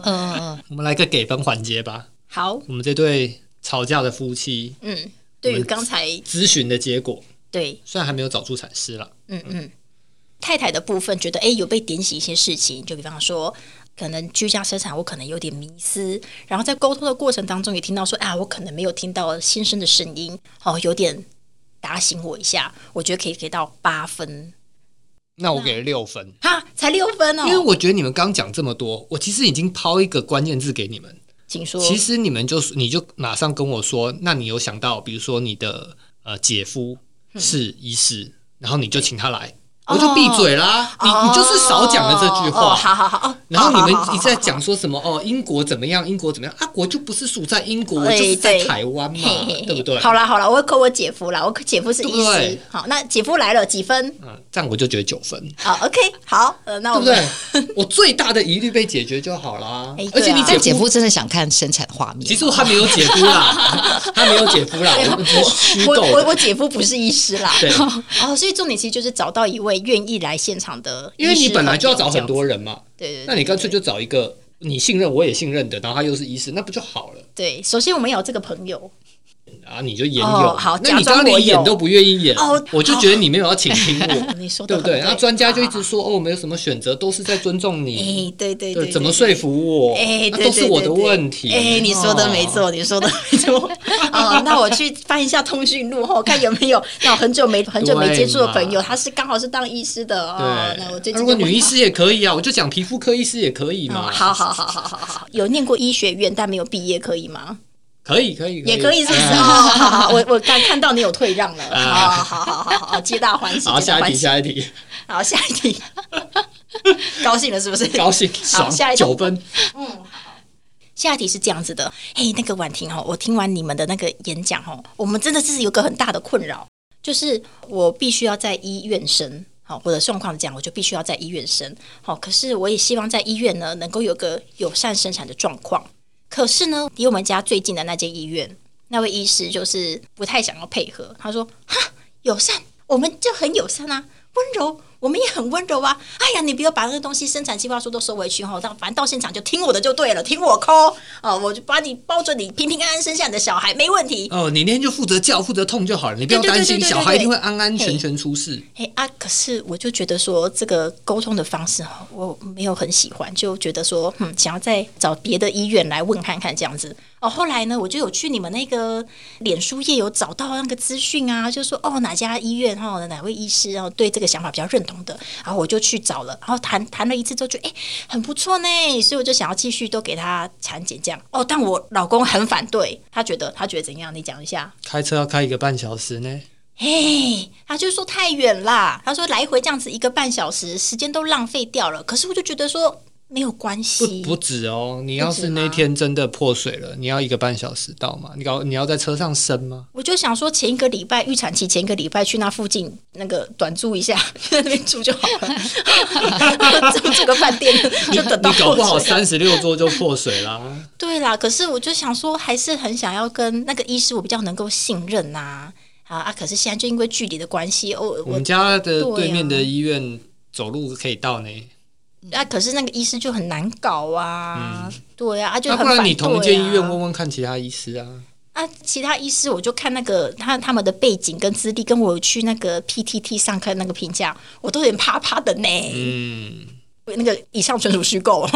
嗯 [LAUGHS] 嗯我们来个给分环节吧。好，我们这对吵架的夫妻嗯，对于刚才咨询的结果，对，虽然还没有找助产师了，嗯嗯，太太的部分觉得，哎，有被点醒一些事情，就比方说，可能居家生产，我可能有点迷失，然后在沟通的过程当中也听到说啊，我可能没有听到先生的声音，哦，有点打醒我一下，我觉得可以给到八分，那我给了六分，哈，才六分哦，因为我觉得你们刚讲这么多，我其实已经抛一个关键字给你们，请说，其实你们就你就马上跟我说，那你有想到，比如说你的呃姐夫是医师，然后你就请他来。我就闭嘴啦！你你就是少讲了这句话。好好好，[LAUGHS] 然后你们一直在讲说什么哦，英国怎么样？英国怎么样？啊，我就不是属在英国，我就是在台湾嘛，对不对？好了好了，我扣我姐夫了，我姐夫是医师。好，那姐夫来了几分？嗯，这样我就觉得九分。好，OK，好，呃，那我对不对？[LAUGHS] 我最大的疑虑被解决就好了。而且你姐夫真的想看生产画面。其实我还没有姐夫啦，[LAUGHS] 他没有姐夫啦，我虚构。我我我姐夫不是医师啦。对。哦，所以重点其实就是找到一位愿意来现。场的，因为你本来就要找很多人嘛，对对，那你干脆就找一个你信任我也信任的，然后他又是医师，那不就好了？对，首先我们有这个朋友。啊！你就演有好，那你刚刚连演都不愿意演，我就觉得你没有要倾听 [LAUGHS] 我，你说对不对？然后专家就一直说哦，没有什么选择，都是在尊重你。哎，对对对，怎么说服我？哎，都是我的问题。哎，你说的没错，你说的没错。啊，[LAUGHS] 那我去翻一下通讯录哈，看有没有那我很久没很久没接触的朋友，他是刚好是当医师的哦。那我最近如果女医师也可以啊，我就讲皮肤科医师也可以嘛。好好好好好好，有念过医学院但没有毕业可以吗？可以可以，也可以是不是？好好好，我我刚看到你有退让了，好好好好好，皆大欢喜。好，下一题，下一题。好，下一题。高兴了是不是？高兴，好，下一九分。嗯，好。下一题是这样子的，嘿，那个婉婷哦，我听完你们的那个演讲哦，我们真的是有个很大的困扰，就是我必须要在医院生，好，或者状况讲，我就必须要在医院生，好，可是我也希望在医院呢，能够有个友善生产的状况。可是呢，离我们家最近的那间医院，那位医师就是不太想要配合。他说：“哈，友善，我们就很友善啊，温柔。”我们也很温柔啊！哎呀，你不要把那个东西生产计划书都收回去哈，到反正到现场就听我的就对了，听我抠哦，我就把你包准你平平安安生下你的小孩，没问题。哦，你那天就负责叫，负责痛就好了，你不要担心，小孩一定会安安全全出事。哎啊，可是我就觉得说这个沟通的方式哈，我没有很喜欢，就觉得说嗯，想要再找别的医院来问看看这样子。哦，后来呢，我就有去你们那个脸书页有找到那个资讯啊，就说哦哪家医院哈哪位医师然后对这个想法比较认同。的，然后我就去找了，然后谈谈了一次之后，觉得哎很不错呢，所以我就想要继续都给他产检这样。哦，但我老公很反对，他觉得他觉得怎样？你讲一下。开车要开一个半小时呢？嘿，他就说太远啦，他说来回这样子一个半小时，时间都浪费掉了。可是我就觉得说。没有关系，不不止哦。你要是那天真的破水了，你要一个半小时到吗？你搞你要在车上生吗？我就想说，前一个礼拜预产期，前一个礼拜去那附近那个短住一下，在 [LAUGHS] 那边住就好了。[LAUGHS] 住这个饭店 [LAUGHS] 就等到你搞不好三十六桌就破水啦。对啦，可是我就想说，还是很想要跟那个医师，我比较能够信任呐。啊啊！可是现在就因为距离的关系，哦，我们家的对面的医院走路可以到呢。啊！可是那个医师就很难搞啊，对啊，就很不然你同一间医院问问看其他医师啊。啊，其他医师我就看那个他他们的背景跟资历，跟我去那个 PTT 上看那个评价，我都有点怕怕的呢。嗯，那个以上纯属虚构。[LAUGHS]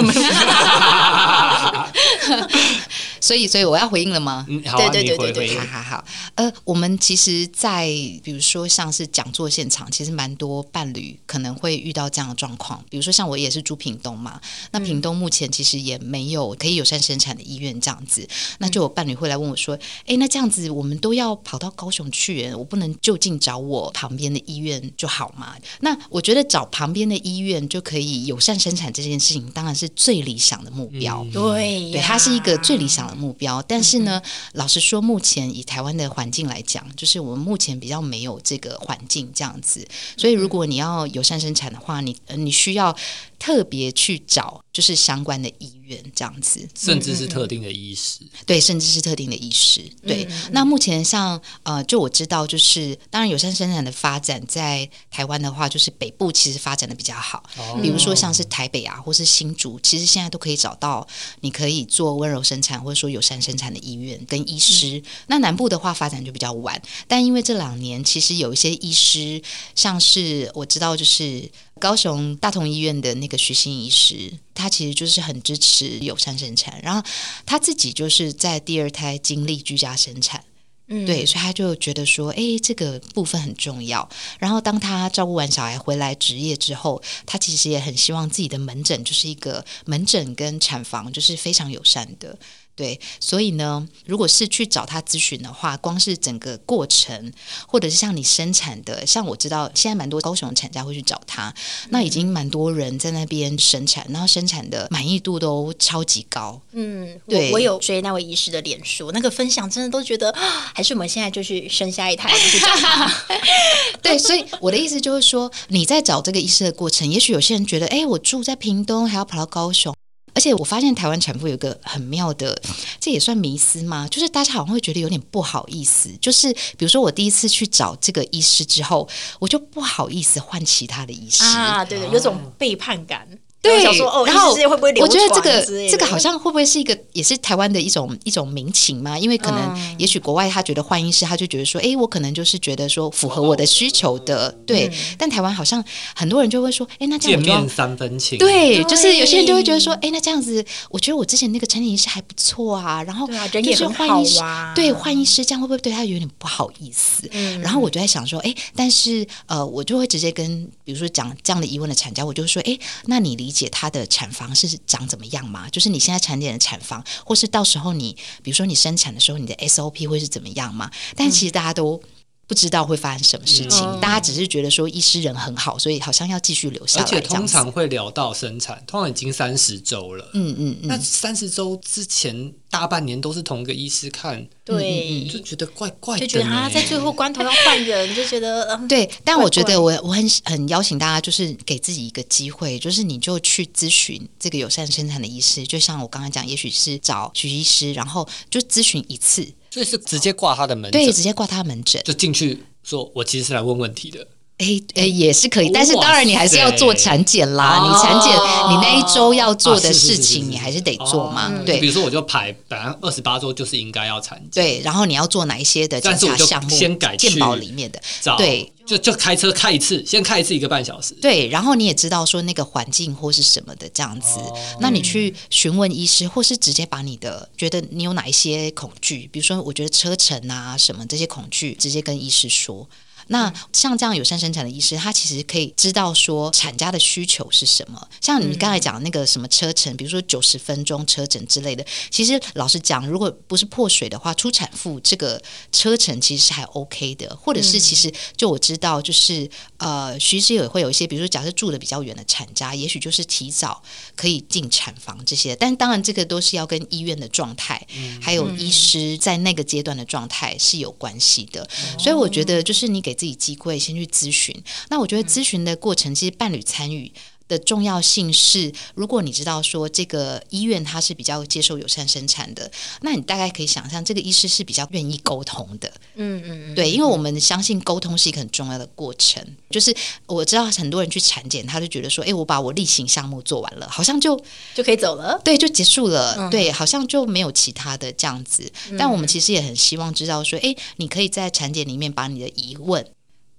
所以，所以我要回应了吗？嗯，好，对对对对，好好好。呃，我们其实，在比如说像是讲座现场，其实蛮多伴侣可能会遇到这样的状况。比如说，像我也是住屏东嘛，那屏东目前其实也没有可以友善生产的医院这样子。那就有伴侣会来问我说：“哎，那这样子我们都要跑到高雄去，我不能就近找我旁边的医院就好吗？”那我觉得找旁边的医院就可以友善生产这件事情，当然是最理想的目标。对，对，它是一个最理想。目标，但是呢，老实说，目前以台湾的环境来讲，就是我们目前比较没有这个环境这样子，所以如果你要友善生产的话，你你需要。特别去找就是相关的医院这样子，甚至是特定的医师，对，甚至是特定的医师，对。那目前像呃，就我知道，就是当然友善生产的发展在台湾的话，就是北部其实发展的比较好，比如说像是台北啊，或是新竹，其实现在都可以找到你可以做温柔生产或者说友善生产的医院跟医师。那南部的话发展就比较晚，但因为这两年其实有一些医师，像是我知道就是。高雄大同医院的那个徐新医师，他其实就是很支持友善生产，然后他自己就是在第二胎经历居家生产。嗯对，所以他就觉得说，哎，这个部分很重要。然后当他照顾完小孩回来职业之后，他其实也很希望自己的门诊就是一个门诊跟产房就是非常友善的。对，所以呢，如果是去找他咨询的话，光是整个过程，或者是像你生产的，像我知道现在蛮多高雄的产家会去找他，那已经蛮多人在那边生产，然后生产的满意度都超级高。嗯，对我我有追那位医师的脸书，那个分享真的都觉得，啊还是我们现在就去生下一胎去找他。[LAUGHS] 对，所以我的意思就是说，你在找这个医师的过程，也许有些人觉得，哎，我住在屏东，还要跑到高雄。而且我发现台湾产妇有个很妙的，这也算迷思吗？就是大家好像会觉得有点不好意思，就是比如说我第一次去找这个医师之后，我就不好意思换其他的医师。啊，对对，有种背叛感。对，想说哦，然后我觉得这个这个好像会不会是一个也是台湾的一种一种民情嘛？因为可能嗯。也许国外他觉得换医师，他就觉得说，哎，我可能就是觉得说符合我的需求的，对。但台湾好像很多人就会说，哎，那这样见我三分情，，对，就是有些人就会觉得说，对哎，那这样子，我觉得我之前那个产检医师还不错啊，然后也很好换医师，啊。对，换医师这样会不会对他有点不好意思？嗯。然后我就在想说，哎，但是呃，我就会直接跟比如说讲这样的疑问的产家，我就说，哎，那你理解它的产房是长怎么样吗？就是你现在产点的产房，或是到时候你比如说你生产的时候，你的 SOP 会是怎么样吗？但其实大家都。不知道会发生什么事情，嗯。大家只是觉得说医师人很好，所以好像要继续留下来。而且通常会聊到生产，通常已经三十周了。嗯嗯嗯，那三十周之前大半年都是同一个医师看，对，就觉得怪怪的，就觉得他在最后关头要换人，就觉得 [LAUGHS] 嗯，对，但我觉得我我很很邀请大家，就是给自己一个机会，就是你就去咨询这个友善生产的医师，就像我刚刚讲，也许是找徐医师，然后就咨询一次，所以是直接挂他的门诊对，诊，直接挂他门诊，就进去说，我其实是来问问题的。哎哎也是可以，但是当然你还是要做产检啦，哦你产检你那一周要做的事情，你还是得做嘛，对比如说我就排，本来二十八周就是应该要产检，对，然后你要做哪一些的检查项目，先改去健保里面的，对，就就开车开一次，先开一次一个半小时。对，然后你也知道说那个环境或是什么的这样子，那你去询问医师，或是直接把你的觉得你有哪一些恐惧，比如说我觉得车程啊什么这些恐惧，直接跟医师说。那像这样友善生产的医师，他其实可以知道说产家的需求是什么。像你刚才讲那个什么车程，比如说九十分钟车程之类的，其实老实讲，如果不是破水的话，出产妇这个车程其实是还 OK 的，或者是其实就我知道，就是呃，徐医师也会有一些，比如说假设住的比较远的产家，也许就是提早可以进产房这些，但当然这个都是要跟医院的状态，还有医师在那个阶段的状态是有关系的。所以我觉得就是你给自己机会先去咨询。那我觉得咨询的过程，其实伴侣参与。的重要性是，如果你知道说这个医院它是比较接受友善生产的，那你大概可以想象这个医师是比较愿意沟通的。嗯嗯嗯，对，因为我们相信沟通是一个很重要的过程。就是我知道很多人去产检，他就觉得说，哎，我把我例行项目做完了，好像就就可以走了。对，就结束了。嗯对，好像就没有其他的这样子。但我们其实也很希望知道说，哎，你可以在产检里面把你的疑问。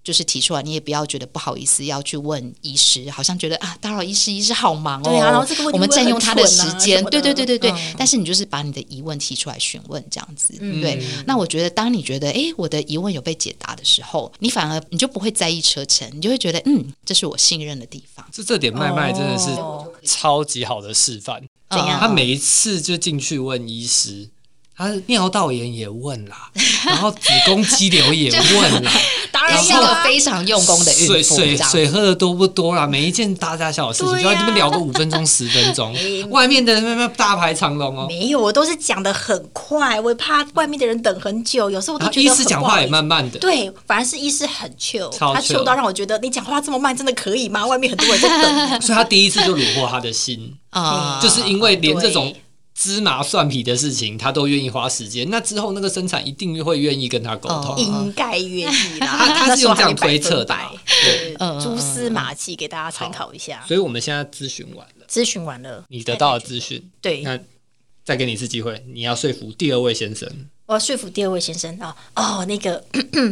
就是提出来，你也不要觉得不好意思要去问医师，好像觉得啊打扰医师，医师好忙哦。对啊然后这个问题我们占用他的时间，对对对对对。嗯但是你就是把你的疑问提出来询问，这样子。嗯对，那我觉得当你觉得哎我的疑问有被解答的时候，你反而你就不会在意车程，你就会觉得嗯这是我信任的地方。这这点麦麦真的是哦超级好的示范。怎样他每一次就进去问医师，他尿道炎也问啦，[LAUGHS] 然后子宫肌瘤也问啦，[LAUGHS] 当然是一个非常用功的孕水，水水喝的多不多啦？每一件大大小小的事情就在这边聊个五分钟十分钟，[LAUGHS] 外面的人那边大排长龙哦。没有，我都是讲的很快，我怕外面的人等很久，有时候我都然后医觉得很师讲话也慢慢的，对，反而是医师很 chill，他 chill chill 到让我觉得你讲话这么慢，真的可以吗？外面很多人在等。所以他第一次就虏获他的心，啊，就是因为连这种对芝麻蒜皮的事情他都愿意花时间，那之后那个生产一定会愿意跟他沟通。哦。应该愿意啦，他 [LAUGHS] 他是用这样推测的对。嗯蛛丝马迹给大家参考一下。所以我们现在咨询完了，咨询完了，你得到了资讯，对，那再给你一次机会，你要说服第二位先生。我要说服第二位先生啊，哦，那个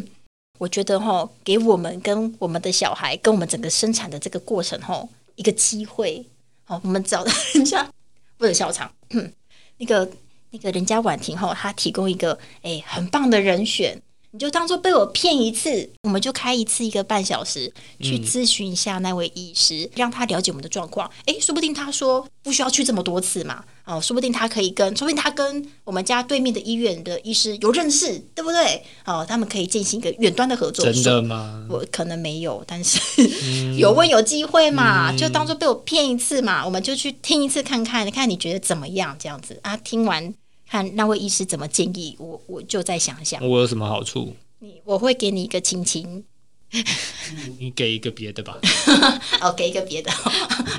[CLEARS THROAT] 我觉得哈，给我们跟我们的小孩，跟我们整个生产的这个过程哈，一个机会。好，我们找到人家不能笑场，[CLEARS THROAT] 那个那个人家婉婷哈，她提供一个哎很棒的人选。你就当做被我骗一次，我们就开一次一个半小时去咨询一下那位医师，让他了解我们的状况。诶，说不定他说不需要去这么多次嘛，哦，说不定他可以跟，说不定他跟我们家对面的医院的医师有认识，对不对？哦，他们可以进行一个远端的合作。真的吗？我可能没有，但是 [LAUGHS] 有问有机会嘛，就当做被我骗一次嘛，我们就去听一次看看，看你觉得怎么样？这样子啊，听完。看那位医师怎么建议我，我就再想想。我有什么好处？你我会给你一个亲亲。你给一个别的吧。[LAUGHS] 哦，给一个别的。[LAUGHS]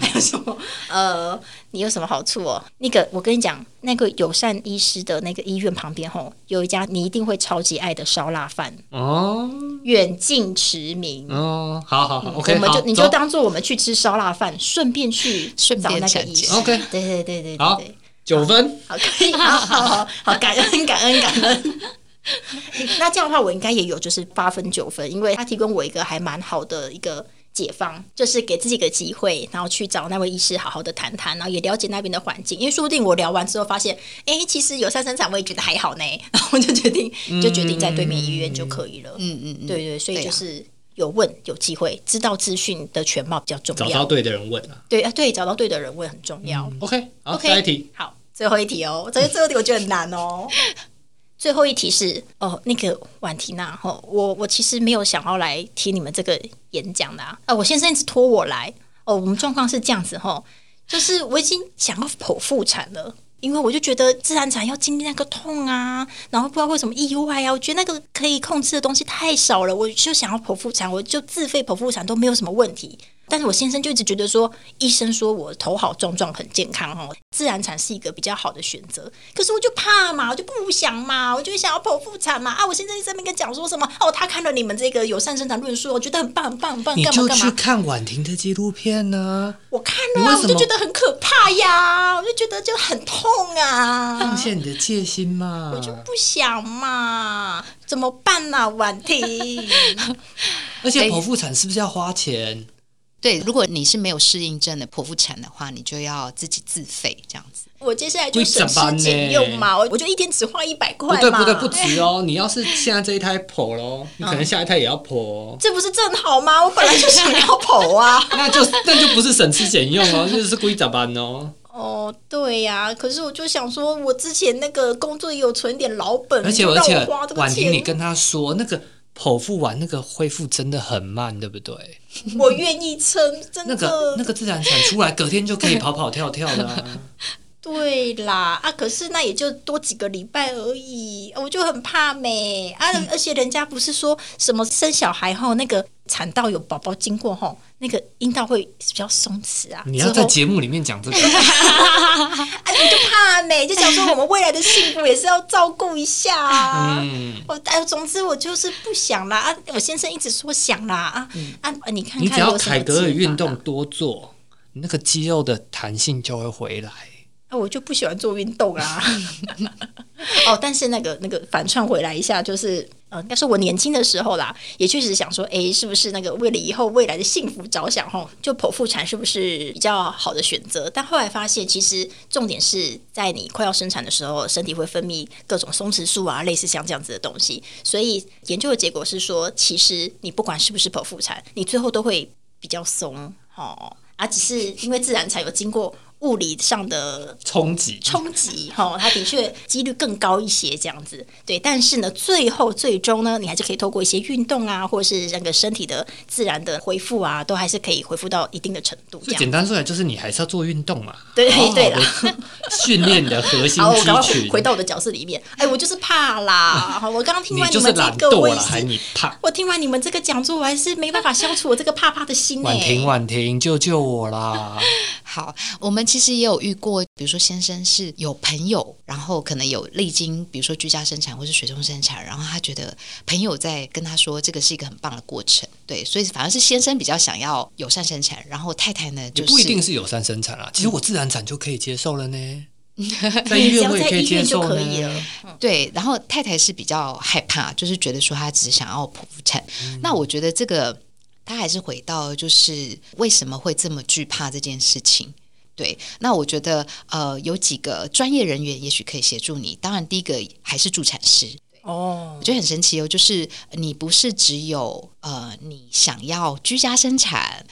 还有什么？呃，你有什么好处哦？那个，我跟你讲，那个友善医师的那个医院旁边吼，有一家你一定会超级爱的烧腊饭哦。远近驰名哦，好好好，OK，我们就你就当做我们去吃烧腊饭，顺便去顺找那个医师。OK，对对对对好。九分，好，可以，好好好，好，感恩，感恩，感恩。[LAUGHS] 那这样的话，我应该也有就是八分九分，因为他提供我一个还蛮好的一个解方，就是给自己一个机会，然后去找那位医师好好的谈谈，然后也了解那边的环境。因为说不定我聊完之后发现，哎，其实有三生产我也觉得还好呢，[LAUGHS] 然后我就决定就决定在对面医院就可以了。嗯嗯，对对，所以就是有问有机会，知道资讯的全貌比较重要，找到对的人问啊。对啊，对，找到对的人问很重要。OK，好，下一题，好。最后一题哦，这最后一题我觉得很难哦。[LAUGHS] 最后一题是哦，那个婉婷娜哈，我我其实没有想要来听你们这个演讲的啊。我先生一直拖我来哦。我们状况是这样子哈，就是我已经想要剖腹产了，因为我就觉得自然产要经历那个痛啊，然后不知道为什么意外啊，我觉得那个可以控制的东西太少了，我就想要剖腹产，我就自费剖腹产都没有什么问题。但是我先生就一直觉得说，医生说我头好壮壮，很健康哦，自然产是一个比较好的选择。可是我就怕嘛，我就不想嘛，我就想要剖腹产嘛啊！我现在在那边跟讲说什么哦，他看了你们这个友善生产论述，我觉得很棒很棒很棒，你就去看婉婷的纪录片呢。我看了，啊，我就觉得很可怕呀，我就觉得就很痛啊。放下你的戒心嘛，我就不想嘛，怎么办呢，婉婷？[LAUGHS] 而且剖腹产是不是要花钱？对，如果你是没有适应症的剖腹产的话，你就要自己自费这样子。我接下来就省吃俭用嘛，我我就一天只花一百块嘛。不对不对，不值哦。[LAUGHS] 你要是现在这一胎剖喽，你可能下一胎也要剖。这不是正好吗？我本来就想要剖啊。[LAUGHS] 那就那就不是省吃俭用哦，就是故意咋办哦。哦，对呀。可是我就想说，我之前那个工作也有存点老本，而且而且婉婷，你跟他说那个。剖腹完那个恢复真的很慢，对不对？我愿意撑，真的。那个那个自然产出来，隔天就可以跑跑跳跳的。[LAUGHS] 对啦，啊，可是那也就多几个礼拜而已，我就很怕美啊。而且人家不是说什么生小孩后那个产道有宝宝经过后，那个阴道会比较松弛啊。你要在节目里面讲这个，[LAUGHS] 啊，你就怕美，就想说我们未来的幸福也是要照顾一下啊。我哎，总之我就是不想啦啊。我先生一直说想啦啊啊，你看，你只要凯格尔运动多做，你那个肌肉的弹性就会回来。啊，我就不喜欢做运动啊！[LAUGHS] 哦，但是那个那个反串回来一下，就是呃，应该是我年轻的时候啦，也确实想说，哎，是不是那个为了以后未来的幸福着想，吼，就剖腹产是不是比较好的选择？但后来发现，其实重点是在你快要生产的时候，身体会分泌各种松弛素啊，类似像这样子的东西。所以研究的结果是说，其实你不管是不是剖腹产，你最后都会比较松，哦，而只是因为自然产有经过。物理上的冲击，冲击哈，它的确几率更高一些，这样子对。但是呢，最后最终呢，你还是可以透过一些运动啊，或者是那个身体的自然的恢复啊，都还是可以恢复到一定的程度。最简单说来，就是你还是要做运动嘛。对对的，训练你的核心肌群。[LAUGHS] 回到我的角色里面，哎，我就是怕啦。好我刚刚听完你们这个，我还你怕。我听完你们这个讲座，我还是没办法消除我这个怕怕的心。婉婷，婉婷，救救我啦！[LAUGHS] 好，我们其实也有遇过，比如说先生是有朋友，然后可能有历经，比如说居家生产或是水中生产，然后他觉得朋友在跟他说这个是一个很棒的过程，对，所以反而是先生比较想要友善生产，然后太太呢就不一定是友善生产啊，其实我自然产就可以接受了呢。在医院我也可以接受可以呢。了。对，然后太太是比较害怕，就是觉得说她只是想要剖腹产。嗯那我觉得这个她还是回到就是为什么会这么惧怕这件事情。对，那我觉得呃有几个专业人员也许可以协助你。当然，第一个还是助产师，哦我，觉得很神奇哦，就是你不是只有呃你想要居家生产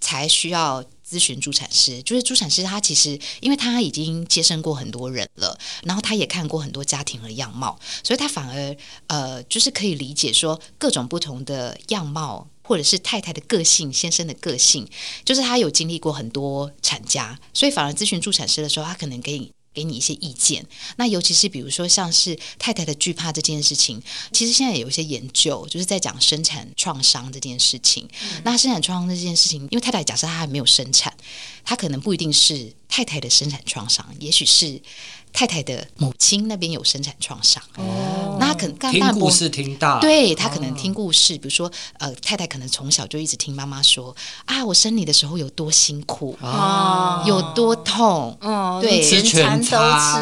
才需要咨询助产师，就是助产师他其实因为他已经接生过很多人了，然后他也看过很多家庭的样貌，所以他反而呃就是可以理解说各种不同的样貌。或者是太太的个性、先生的个性，就是他有经历过很多产家，所以反而咨询助产师的时候，他可能给你给你一些意见。那尤其是比如说像是太太的惧怕这件事情，其实现在有一些研究，就是在讲生产创伤这件事情。那生产创伤这件事情，因为太太假设她还没有生产，她可能不一定是太太的生产创伤，也许是太太的母亲那边有生产创伤。哦，那她可能当听故事听大，对他可能听故事，比如说，呃，太太可能从小就一直听妈妈说啊，我生你的时候有多辛苦，啊，有多痛，哦，对全餐都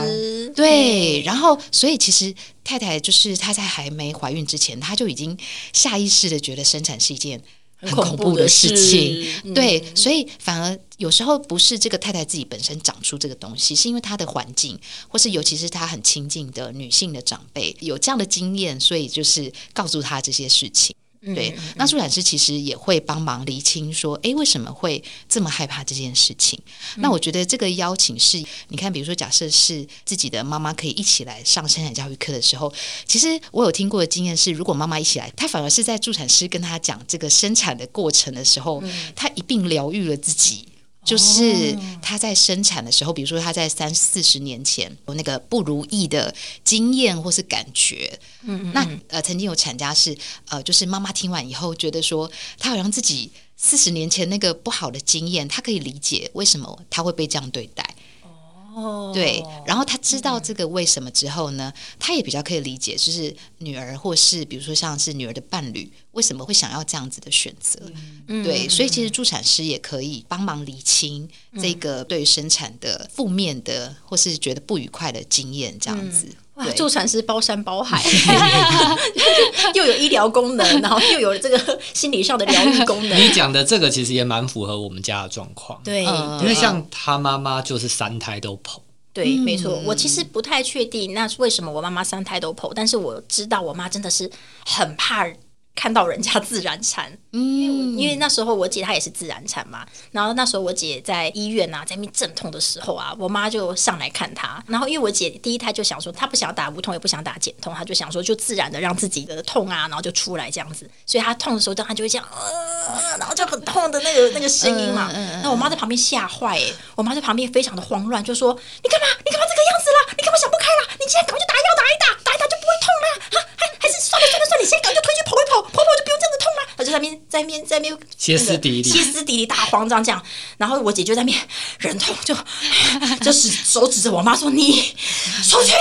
吃，对，然后所以其实太太就是她在还没怀孕之前，她就已经下意识的觉得生产是一件很恐恐怖的事情。嗯对，所以反而有时候不是这个太太自己本身长出这个东西，是因为她的环境，或是尤其是她很亲近的女性的长辈有这样的经验，所以就是告诉她这些事情。嗯对，那助产师其实也会帮忙厘清说，诶，为什么会这么害怕这件事情？那我觉得这个邀请是，你看，比如说，假设是自己的妈妈可以一起来上生产教育课的时候，其实我有听过的经验是，如果妈妈一起来，她反而是在助产师跟她讲这个生产的过程的时候，她一并疗愈了自己。就是他在生产的时候，比如说他在三四十年前有那个不如意的经验或是感觉，嗯那呃，曾经有产家是呃，就是妈妈听完以后觉得说，她好像自己四十年前那个不好的经验，她可以理解为什么她会被这样对待。哦，对，然后他知道这个为什么之后呢，他也比较可以理解，就是女儿或是比如说像是女儿的伴侣为什么会想要这样子的选择。嗯对，所以其实助产师也可以帮忙理清这个对于生产的负面的或是觉得不愉快的经验，这样子。哇，对。助产师包山包海，[LAUGHS] [LAUGHS] 又有医疗功能，然后又有这个心理上的疗愈功能。[LAUGHS] 你讲的这个其实也蛮符合我们家的状况，对，嗯。因为像他妈妈就是三胎都剖，对，没错。我其实不太确定那是为什么我妈妈三胎都剖，但是我知道我妈真的是很怕看到人家自然产，嗯，因为那时候我姐她也是自然产嘛，然后那时候我姐在医院啊，在那边阵痛的时候啊，我妈就上来看她，然后因为我姐第一胎就想说她不想打无痛，也不想打减痛，她就想说就自然的让自己的痛啊，然后就出来这样子，所以她痛的时候，她就会这样，呃，然后就很痛的那个那个声音嘛，那我妈在旁边吓坏，哎，我妈在旁边非常的慌乱，就说你干嘛？你干嘛这个样子啦？你干嘛想不开啦？你现在赶快去打药打一打，还是算了算了算了，你先赶快就推去跑一跑，跑跑就不用这样子痛了。她就在那边在那边在那边歇斯底里歇斯底里大慌张这样，然后我姐就在那边忍痛就就是手指着我妈说：“你出去，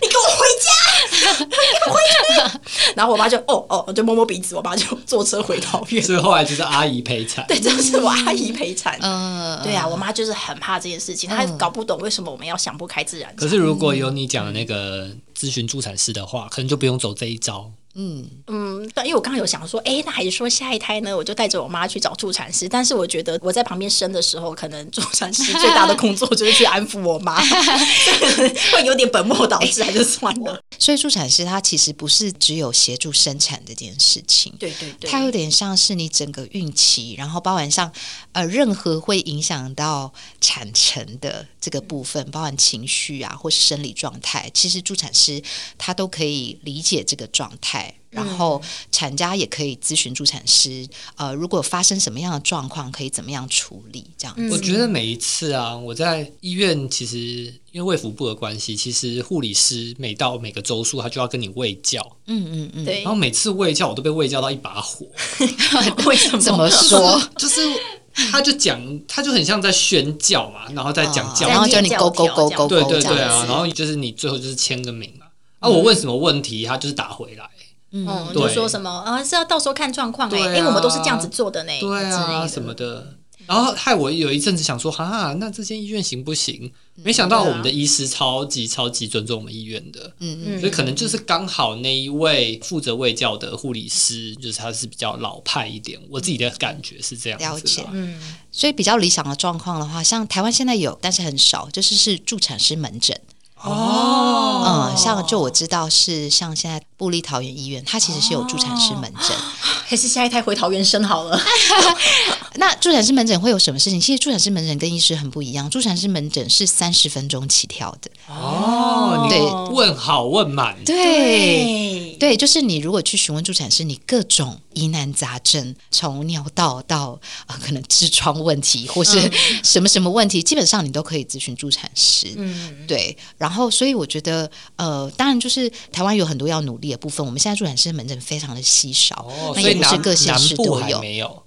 你给我回家，你给我回去。”然后我妈就哦哦，就摸摸鼻子，我爸就坐车回桃园。所以后来就是阿姨陪产。对，就是我阿姨陪产。嗯，对啊，我妈就是很怕这件事情，她搞不懂为什么我们要想不开自然。可是如果有你讲的那个咨询助产师的话，可能就不用走这一招。嗯，嗯，但因为我刚刚有想说，哎，那还是说下一胎呢，我就带着我妈去找助产师。但是我觉得我在旁边生的时候，可能助产师最大的工作就是去安抚我妈，[LAUGHS] 会有点本末倒置，还是算了。所以助产师他其实不是只有协助生产这件事情，对对对，他有点像是你整个孕期，然后包含上呃任何会影响到产程的这个部分，包含情绪啊或是生理状态，其实助产师他都可以理解这个状态。然后产家也可以咨询助产师，呃，如果发生什么样的状况，可以怎么样处理，这样子。我觉得每一次啊，我在医院，其实因为卫福部的关系，其实护理师每到每个周数，他就要跟你喂教，嗯嗯嗯，对然后每次喂教，我都被喂教到一把火，[LAUGHS] 为什么？怎么说？[LAUGHS] 就是他就讲，他就很像在宣教嘛，然后再讲教然后叫你勾勾勾勾勾，对对对啊，然后就是你最后就是签个名嘛。啊，我问什么问题，他就是打回来。嗯，就说什么啊是要到时候看状况哎，因为我们都是这样子做的呢，对啊，什么的。然后害我有一阵子想说，哈，那这间医院行不行？没想到我们的医师超级超级尊重我们医院的，嗯嗯所以可能就是刚好那一位负责卫教的护理师，就是他是比较老派一点，我自己的感觉是这样子。了解嗯，所以比较理想的状况的话，像台湾现在有，但是很少，就是是助产师门诊。哦，嗯，像就我知道是像现在布利桃园医院，它其实是有助产师门诊。还是下一胎回桃园生好了。[LAUGHS] 那助产师门诊会有什么事情？其实助产师门诊跟医师很不一样，助产师门诊是三十分钟起跳的。哦，对问好问满，对。对，就是你如果去询问助产师，你各种疑难杂症，从尿道到呃可能痔疮问题，或是什么什么问题，基本上你都可以咨询助产师。嗯，对，然后所以我觉得，呃，当然就是台湾有很多要努力的部分。我们现在助产师门诊非常的稀少，哦，那也不是各县南部市都有。还没有。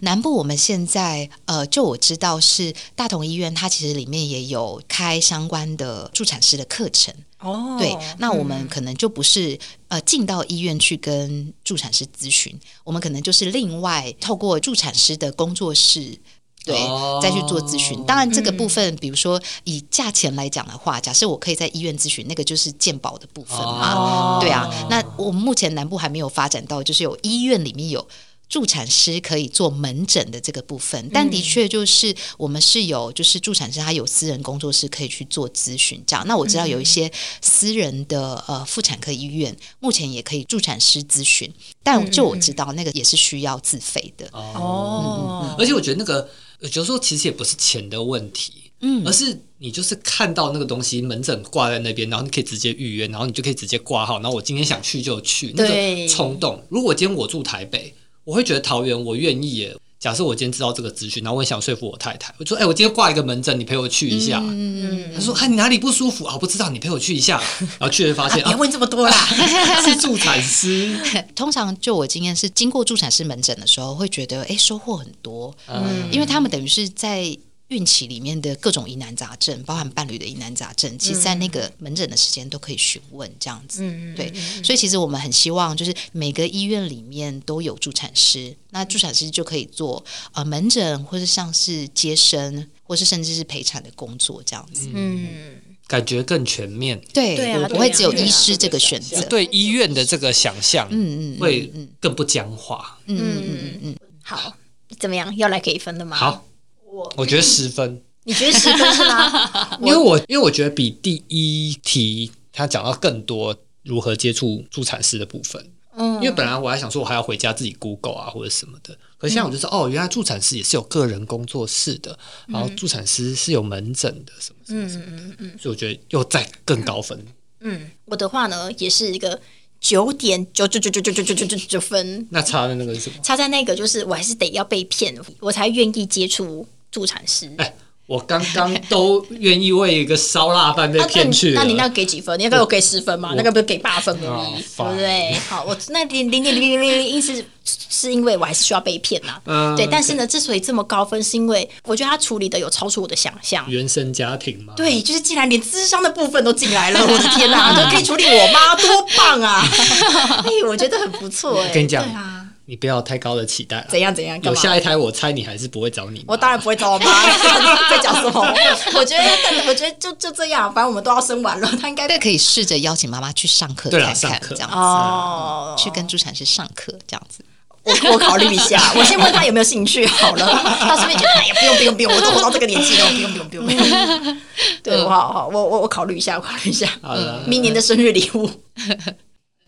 南部我们现在呃，就我知道是大同医院，它其实里面也有开相关的助产师的课程。哦对，那我们可能就不是呃进到医院去跟助产师咨询，我们可能就是另外透过助产师的工作室。对，哦再去做咨询。当然，这个部分，比如说以价钱来讲的话，假设我可以在医院咨询，那个就是健保的部分嘛。哦对啊，那我们目前南部还没有发展到，就是有医院里面有。助产师可以做门诊的这个部分，但的确就是我们是有，就是助产师他有私人工作室可以去做咨询这样。那我知道有一些私人的呃妇产科医院目前也可以助产师咨询，但就我知道那个也是需要自费的。哦，而且我觉得那个，有时候其实也不是钱的问题，嗯而是你就是看到那个东西门诊挂在那边，然后你可以直接预约，然后你就可以直接挂号，然后我今天想去就去，那对个冲动。如果今天我住台北，我会觉得桃园我愿意耶。假设我今天知道这个资讯，然后我也想说服我太太，我说：“哎、我今天挂一个门诊，你陪我去一下。嗯嗯，她说：“哎，你哪里不舒服啊？我不知道，你陪我去一下。[LAUGHS] ”然后去了发现别啊，问这么多啦。[LAUGHS] 是助产师，[LAUGHS] 通常就我经验是，经过助产师门诊的时候，会觉得哎收获很多，嗯因为他们等于是在孕期里面的各种疑难杂症，包含伴侣的疑难杂症，其实在那个门诊的时间都可以询问这样子。嗯，对，所以其实我们很希望，就是每个医院里面都有助产师，那助产师就可以做呃门诊，或是像是接生，或是甚至是陪产的工作这样子。嗯，感觉更全面，对，对啊不会只有医师这个选择。对医院的这个想象，嗯嗯嗯会更不僵化。嗯嗯嗯嗯，好，怎么样？要来给分的吗？好，我我觉得十分。[LAUGHS] 你觉得十分是吗？[LAUGHS] 因为我因为我觉得比第一题他讲到更多如何接触助产师的部分，嗯因为本来我还想说我还要回家自己 Google 啊或者什么的，可是现在我就知道、哦，原来助产师也是有个人工作室的，然后助产师是有门诊的什么什么什么，嗯嗯嗯所以我觉得又再更高分。嗯，我的话呢也是一个九点九九九九九九九九九九分，那差的那个是什么？差在那个就是我还是得要被骗，我才愿意接触助产师。哎我刚刚都愿意为一个烧腊饭被啊骗去了。那你那给几分？你要给我给十分嘛？那个不是给八分而哦已，对不对？好，我那零零点零零零零一是是因为我还是需要被骗呐。嗯对，但是呢，之所以这么高分，是因为我觉得他处理的有超出我的想象。原生家庭嘛，对，就是竟然连智商的部分都进来了，我的天哪，都可以处理我妈，多棒啊！哎，我觉得很不错哎。我跟你讲对啊，你不要太高的期待了。怎样怎样？有下一胎，我猜你还是不会找你。我当然不会找我妈，[LAUGHS] 在讲什么？[LAUGHS] 我觉得，我觉得就就这样，反正我们都要生完了，他应该这可以试着邀请妈妈去上课对啦看上课看这样子。哦，去跟助产师上课这样子。我我考虑一下，[LAUGHS] 我先问他有没有兴趣好了。他是不是觉得哎呀不用不用不用，我都活到这个年纪了，不用不用不用不用。对，我好好，我我我考虑一下，我考虑一下，好了，明年的生日礼物。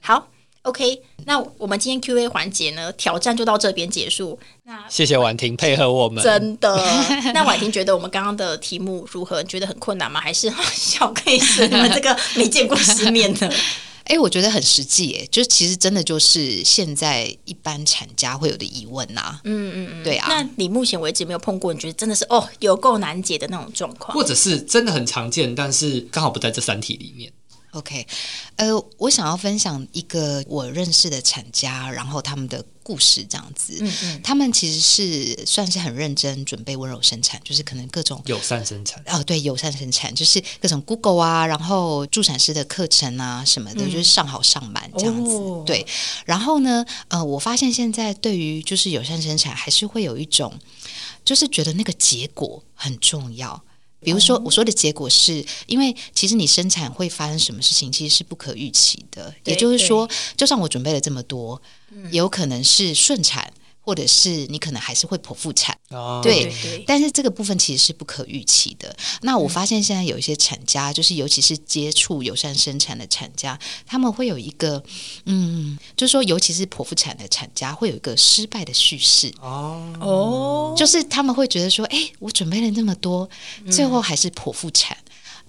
好，OK，那我们今天 Q&A 环节呢，挑战就到这边结束。那谢谢婉婷配合我们。真的，[LAUGHS] 那婉婷觉得我们刚刚的题目如何？你觉得很困难吗？还是 [LAUGHS] 小 case？你们这个没见过世面的？[LAUGHS] 哎，我觉得很实际哎，就其实真的就是现在一般产家会有的疑问呐、嗯嗯嗯，对啊那你目前为止有没有碰过？你觉得真的是哦，有够难解的那种状况？或者是真的很常见，但是刚好不在这三题里面。OK，呃，我想要分享一个我认识的产家，然后他们的故事这样子。嗯嗯，他们其实是算是很认真准备温柔生产，就是可能各种友善生产，哦，对，友善生产，就是各种 Google 啊，然后助产师的课程啊什么的，就是上好上满这样子。哦对，然后呢，呃，我发现现在对于就是友善生产，还是会有一种，就是觉得那个结果很重要。比如说，我说的结果是因为其实你生产会发生什么事情，其实是不可预期的。也就是说，就算我准备了这么多，也有可能是顺产，或者是你可能还是会剖腹产。哦对对对，但是这个部分其实是不可预期的。那我发现现在有一些产家，就是尤其是接触友善生产的产家，他们会有一个，嗯，就是说，尤其是剖腹产的产家，会有一个失败的叙事。哦，哦，就是他们会觉得说，哎，我准备了那么多，最后还是剖腹产，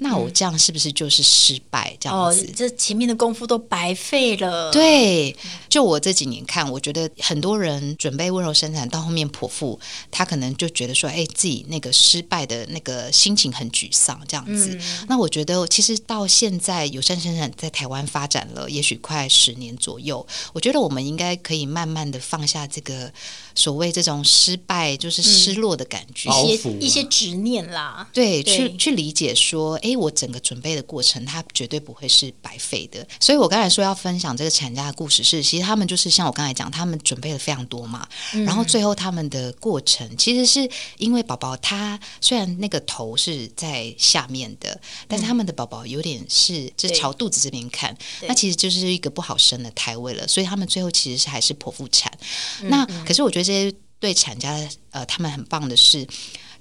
那我这样是不是就是失败？这样哦子，，这前面的功夫都白费了。，对，就我这几年看，我觉得很多人准备温柔生产到后面剖腹，他可能就觉得说，哎，自己那个失败的那个心情很沮丧，这样子。那我觉得，其实到现在友善生产在台湾发展了，也许快十年左右，我觉得我们应该可以慢慢的放下这个所谓这种失败，就是失落的感觉。一些一些执念啦。对，对去去理解说，诶，我整个准备的过程，它绝对不会是白费的。所以我刚才说要分享这个产家的故事是，其实他们就是像我刚才讲，他们准备了非常多嘛，然后最后他们的过程，其实是因为宝宝他虽然那个头是在下面的，但是他们的宝宝有点是就是朝肚子这边看，那其实就是一个不好生的胎位了，所以他们最后其实是还是剖腹产。那可是我觉得这些对产家呃，他们很棒的是，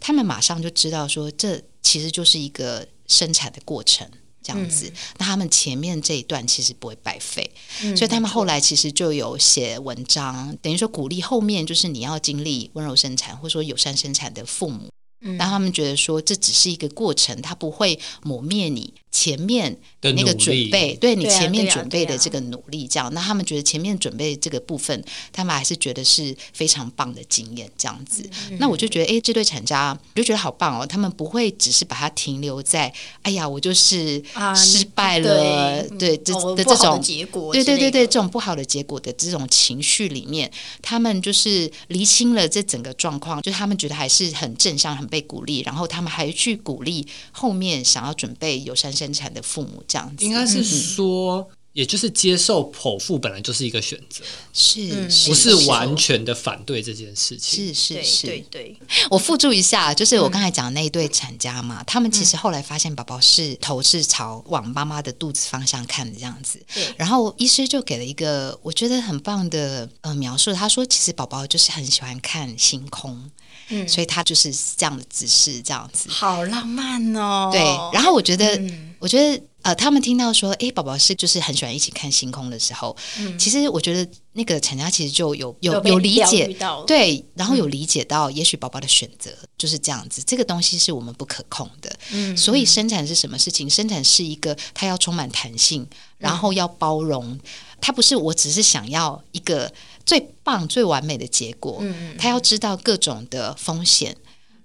他们马上就知道说，这其实就是一个生产的过程。这样子，那他们前面这一段其实不会白费，所以他们后来其实就有写文章，等于说鼓励后面就是你要经历温柔生产或者说友善生产的父母，嗯让他们觉得说这只是一个过程，它不会抹灭你前面的那个准备，对你前面准备的这个努力，这样，那他们觉得前面准备这个部分，他们还是觉得是非常棒的经验，这样子。嗯。那我就觉得，哎，这对产家我就觉得好棒哦，他们不会只是把它停留在，哎呀，我就是啊失败了，对，这哦的这种不好的结果对对对对，这种不好的结果的这种情绪里面，他们就是厘清了这整个状况，就是他们觉得还是很正向、很被鼓励，然后他们还去鼓励后面想要准备友善生产的父母，这样子。应该是说，也就是接受剖腹本来就是一个选择，是不是完全的反对这件事情。是是。是，对对，我附注一下，就是嗯我刚才讲的那一对产家嘛，他们其实后来发现宝宝是头是朝往妈妈的肚子方向看的这样子，对。然后医师就给了一个我觉得很棒的呃描述，他说其实宝宝就是很喜欢看星空，嗯所以他就是这样的姿势这样子，好浪漫哦。对，然后我觉得，嗯我觉得呃，他们听到说，诶，宝宝是就是很喜欢一起看星空的时候，其实我觉得那个产家其实就有有有理解到，对，然后有理解到，也许宝宝的选择就是这样子，这个东西是我们不可控的。嗯所以生产是什么事情？生产是一个它要充满弹性，然后要包容。它不是我只是想要一个最棒、最完美的结果，嗯嗯他要知道各种的风险，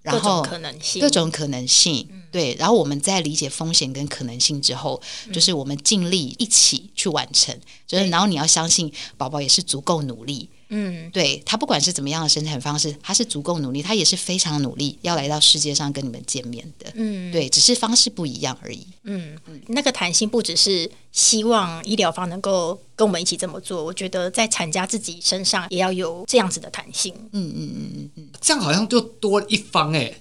然后可能性，各种可能性。对，然后我们在理解风险跟可能性之后，就是我们尽力一起去完成。就是然后你要相信宝宝也是足够努力，嗯对他不管是怎么样的生产方式，他是足够努力，他也是非常努力要来到世界上跟你们见面的。嗯对，只是方式不一样而已。嗯，那个弹性不只是希望医疗方能够跟我们一起这么做，我觉得在产家自己身上也要有这样子的弹性。嗯嗯嗯嗯嗯，这样好像就多一方哎、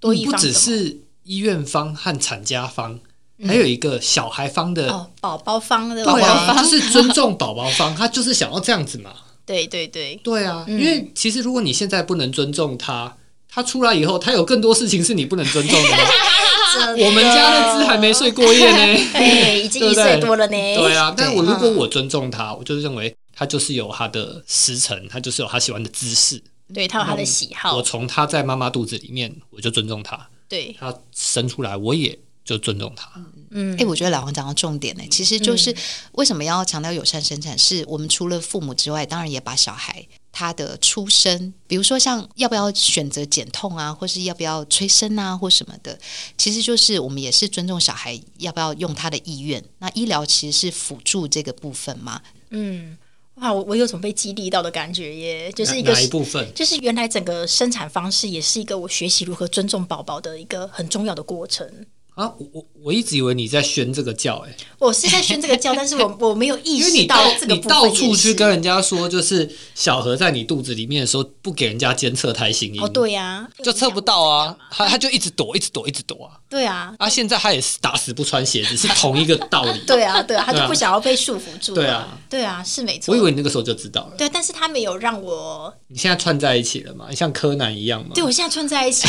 多一不只方什么是医院方和产家方，还有一个小孩方的。哦，宝宝方的对啊，宝宝就是尊重宝宝方，他就是想要这样子嘛。对对对，对啊，因为其实如果你现在不能尊重他，他出来以后，他有更多事情是你不能尊重的。[LAUGHS] 我们家的字还没睡过夜呢。[LAUGHS] 哎，已经 [LAUGHS] 一岁多了呢。对啊，但我如果我尊重他，我就是认为他就是有他的时辰，他就是有他喜欢的姿势。对他有他的喜好我，从他在妈妈肚子里面，我就尊重他；对，他生出来，我也就尊重他。嗯哎、我觉得老王讲到重点呢、其实就是为什么要强调友善生产，是我们除了父母之外，当然也把小孩他的出生，比如说像要不要选择减痛啊，或是要不要催生啊，或什么的，其实就是我们也是尊重小孩要不要用他的意愿。那医疗其实是辅助这个部分嘛。嗯，哇，我我有种被激励到的感觉耶，就是一个哪一部分？就是原来整个生产方式也是一个我学习如何尊重宝宝的一个很重要的过程。啊，我我我一直以为你在宣这个教、欸，哎，我是在宣这个教，但是我 [LAUGHS] 我没有意识到到这个你到处去跟人家说，就是小何在你肚子里面的时候，不给人家监测胎心音，哦，对呀、就测不到啊，他他就一直躲，一直躲，一直躲啊。对啊，啊，现在他也是打死不穿鞋子，是同一个道理。[LAUGHS] 对啊，对啊，他就不想要被束缚住。对啊，对啊，是没错。我以为你那个时候就知道了。对，但是他没有让我，你现在串在一起了嘛？像柯南一样嘛？对我现在串在一起。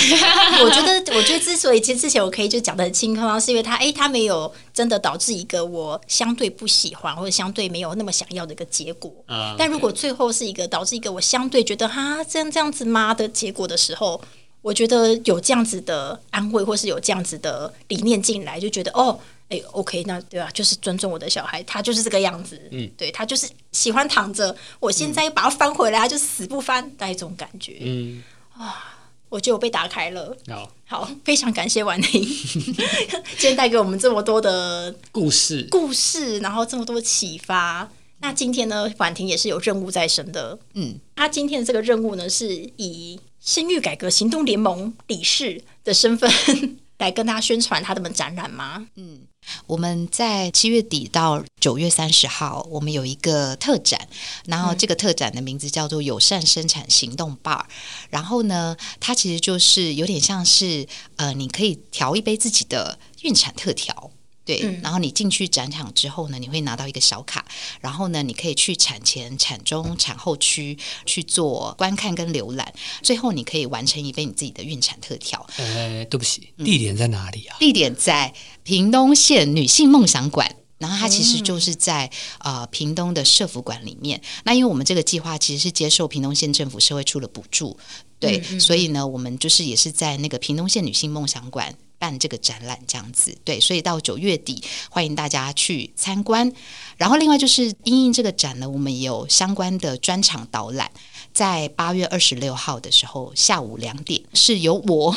我觉得，我觉得之所以其实之前我可以就讲的很轻松，是因为他，哎，他没有真的导致一个我相对不喜欢或者相对没有那么想要的一个结果。啊，但如果最后是一个导致一个我相对觉得哈这样这样子吗的结果的时候，我觉得有这样子的安慰，或是有这样子的理念进来，就觉得哦，哎，OK，那对吧、就是尊重我的小孩，他就是这个样子，嗯，对他就是喜欢躺着，我现在把他翻回来，他就死不翻，大概这种感觉，嗯，我觉得我被打开了。好，好，非常感谢婉婷，[LAUGHS] 今天带给我们这么多的故事故事，然后这么多启发。那今天呢，婉婷也是有任务在身的。嗯，她今天的这个任务呢，是以生育改革行动联盟理事的身份 [LAUGHS] 来跟大家宣传他们展览吗？我们在七月底到九月三十号，我们有一个特展，然后这个特展的名字叫做“友善生产行动 bar”。然后呢，它其实就是有点像是呃，你可以调一杯自己的孕产特调。对，嗯然后你进去展场之后呢，你会拿到一个小卡，然后呢，你可以去产前、产中、产后区去做观看跟浏览，最后你可以完成一杯你自己的孕产特调。呃，对不起，地点在哪里啊？地点在屏东县女性梦想馆。然后它其实就是在、呃屏东的社福馆里面。那因为我们这个计划其实是接受屏东县政府社会处的补助，对，所以呢，我们就是也是在那个屏东县女性梦想馆办这个展览这样子。对，所以到九月底欢迎大家去参观。然后另外就是因应这个展呢，我们有相关的专场导览，在八月二十六号的时候下午两点是由我。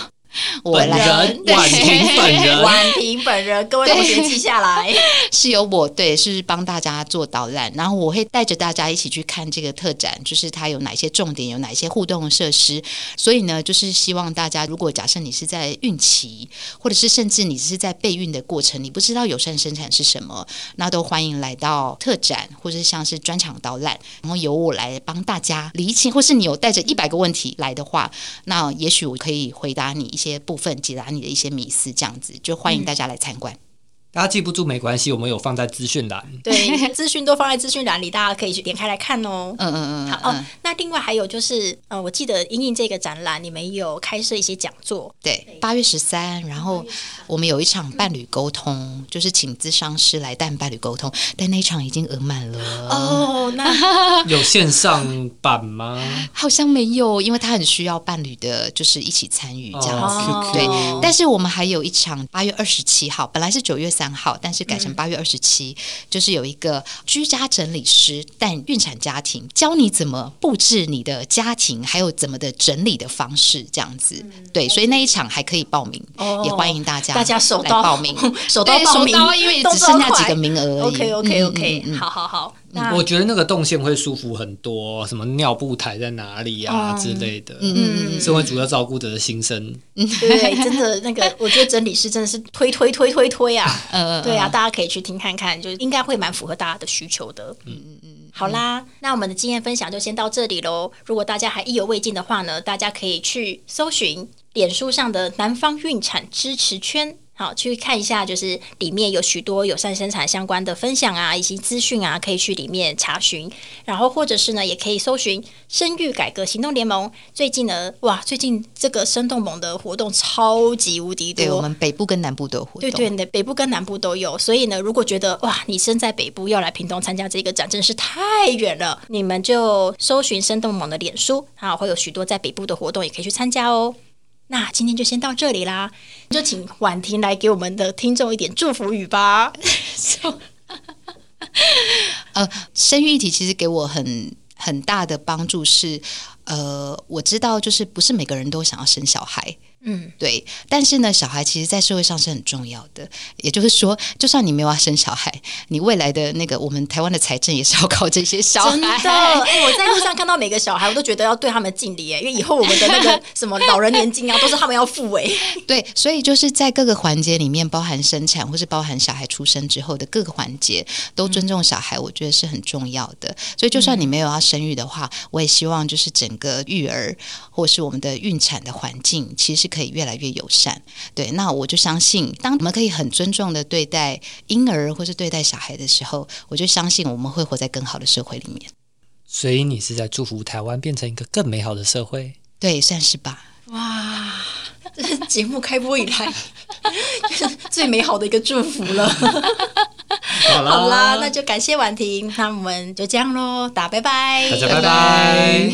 我本来人婉婷本人婉婷本人，各位同学记下来。[LAUGHS] 是由我对，是帮大家做导览，然后我会带着大家一起去看这个特展，就是它有哪些重点，有哪些互动设施。所以呢，就是希望大家，如果假设你是在孕期，或者是甚至你是在备孕的过程，你不知道友善生产是什么，那都欢迎来到特展，或者像是专场导览，然后由我来帮大家厘清，或是你有带着一百个问题来的话，那也许我可以回答你一些部分，解答你的一些迷思，这样子就欢迎大家来参观。大家记不住没关系，我们有放在资讯栏。对，[LAUGHS] 资讯都放在资讯栏里，大家可以去点开来看哦。嗯嗯嗯，好哦，那另外还有就是，呃，我记得因应这个展览，你们有开设一些讲座，对，八月十三，然后我们有一场伴侣沟通，就是请咨商师来带伴侣沟通，但那一场已经额满了。哦，那 [LAUGHS] 有线上版吗？好像没有，因为他很需要伴侣的，就是一起参与这样子。哦对，但是我们还有一场八月二十七号，本来是九月三号，但是改成八月二十七，就是有一个居家整理师但孕产家庭，教你怎么布置你的家庭，还有怎么的整理的方式，这样子。对，所以那一场还可以报名，哦也欢迎大家大家手到报名，[LAUGHS] 手到报名。因为只剩下几个名额而已。OK OK 嗯 OK，、嗯嗯好好好，那我觉得那个动线会舒服很多，什么尿布台在哪里啊、嗯之类的。嗯嗯嗯身为主要照顾者的心声，对，真的那个，[LAUGHS] 我觉得整理师真的是推推推推推啊，[LAUGHS] 呃，对啊，大家可以去听看看，就应该会蛮符合大家的需求的。嗯嗯嗯。好啦，那我们的经验分享就先到这里喽。如果大家还意犹未尽的话呢，大家可以去搜寻脸书上的南方孕产支持圈。好，去看一下，就是里面有许多友善生产相关的分享啊，以及资讯啊，可以去里面查询。然后或者是呢，也可以搜寻生育改革行动联盟。最近呢，哇，最近这个生动盟的活动超级无敌多，对我们北部跟南部都有活动。对对，北部跟南部都有，所以呢，如果觉得哇，你身在北部要来屏东参加这个展，真是太远了，你们就搜寻生动盟的脸书，啊，会有许多在北部的活动也可以去参加哦。那今天就先到这里啦，就请婉婷来给我们的听众一点祝福语吧。[LAUGHS] 呃，生育议题其实给我很很大的帮助是，呃，我知道就是不是每个人都想要生小孩，嗯，对，但是呢，小孩其实，在社会上是很重要的。也就是说，就算你没有要生小孩，你未来的那个我们台湾的财政也是要靠这些小真的，我在路上看到每个小孩，我都觉得要对他们敬礼，哎，因为以后我们的那个什么老人年金啊，都是他们要付，哎，[LAUGHS] 对，所以就是在各个环节里面，包含生产或是包含小孩出生之后的各个环节，都尊重小孩，我觉得是很重要的。所以，就算你没有要生育的话，我也希望就是整个育儿或是我们的孕产的环境，其实是可以越来越友善。对，那我就相信，当我们可以很尊重的对待婴儿或是对待小孩的时候，我就相信我们会活在更好的社会里面。所以你是在祝福台湾变成一个更美好的社会。对，算是吧。哇，这是节目开播以来最美好的一个祝福了。[LAUGHS] 好啦好啦，那就感谢婉婷，那我们就这样喽，大家拜拜，大家拜拜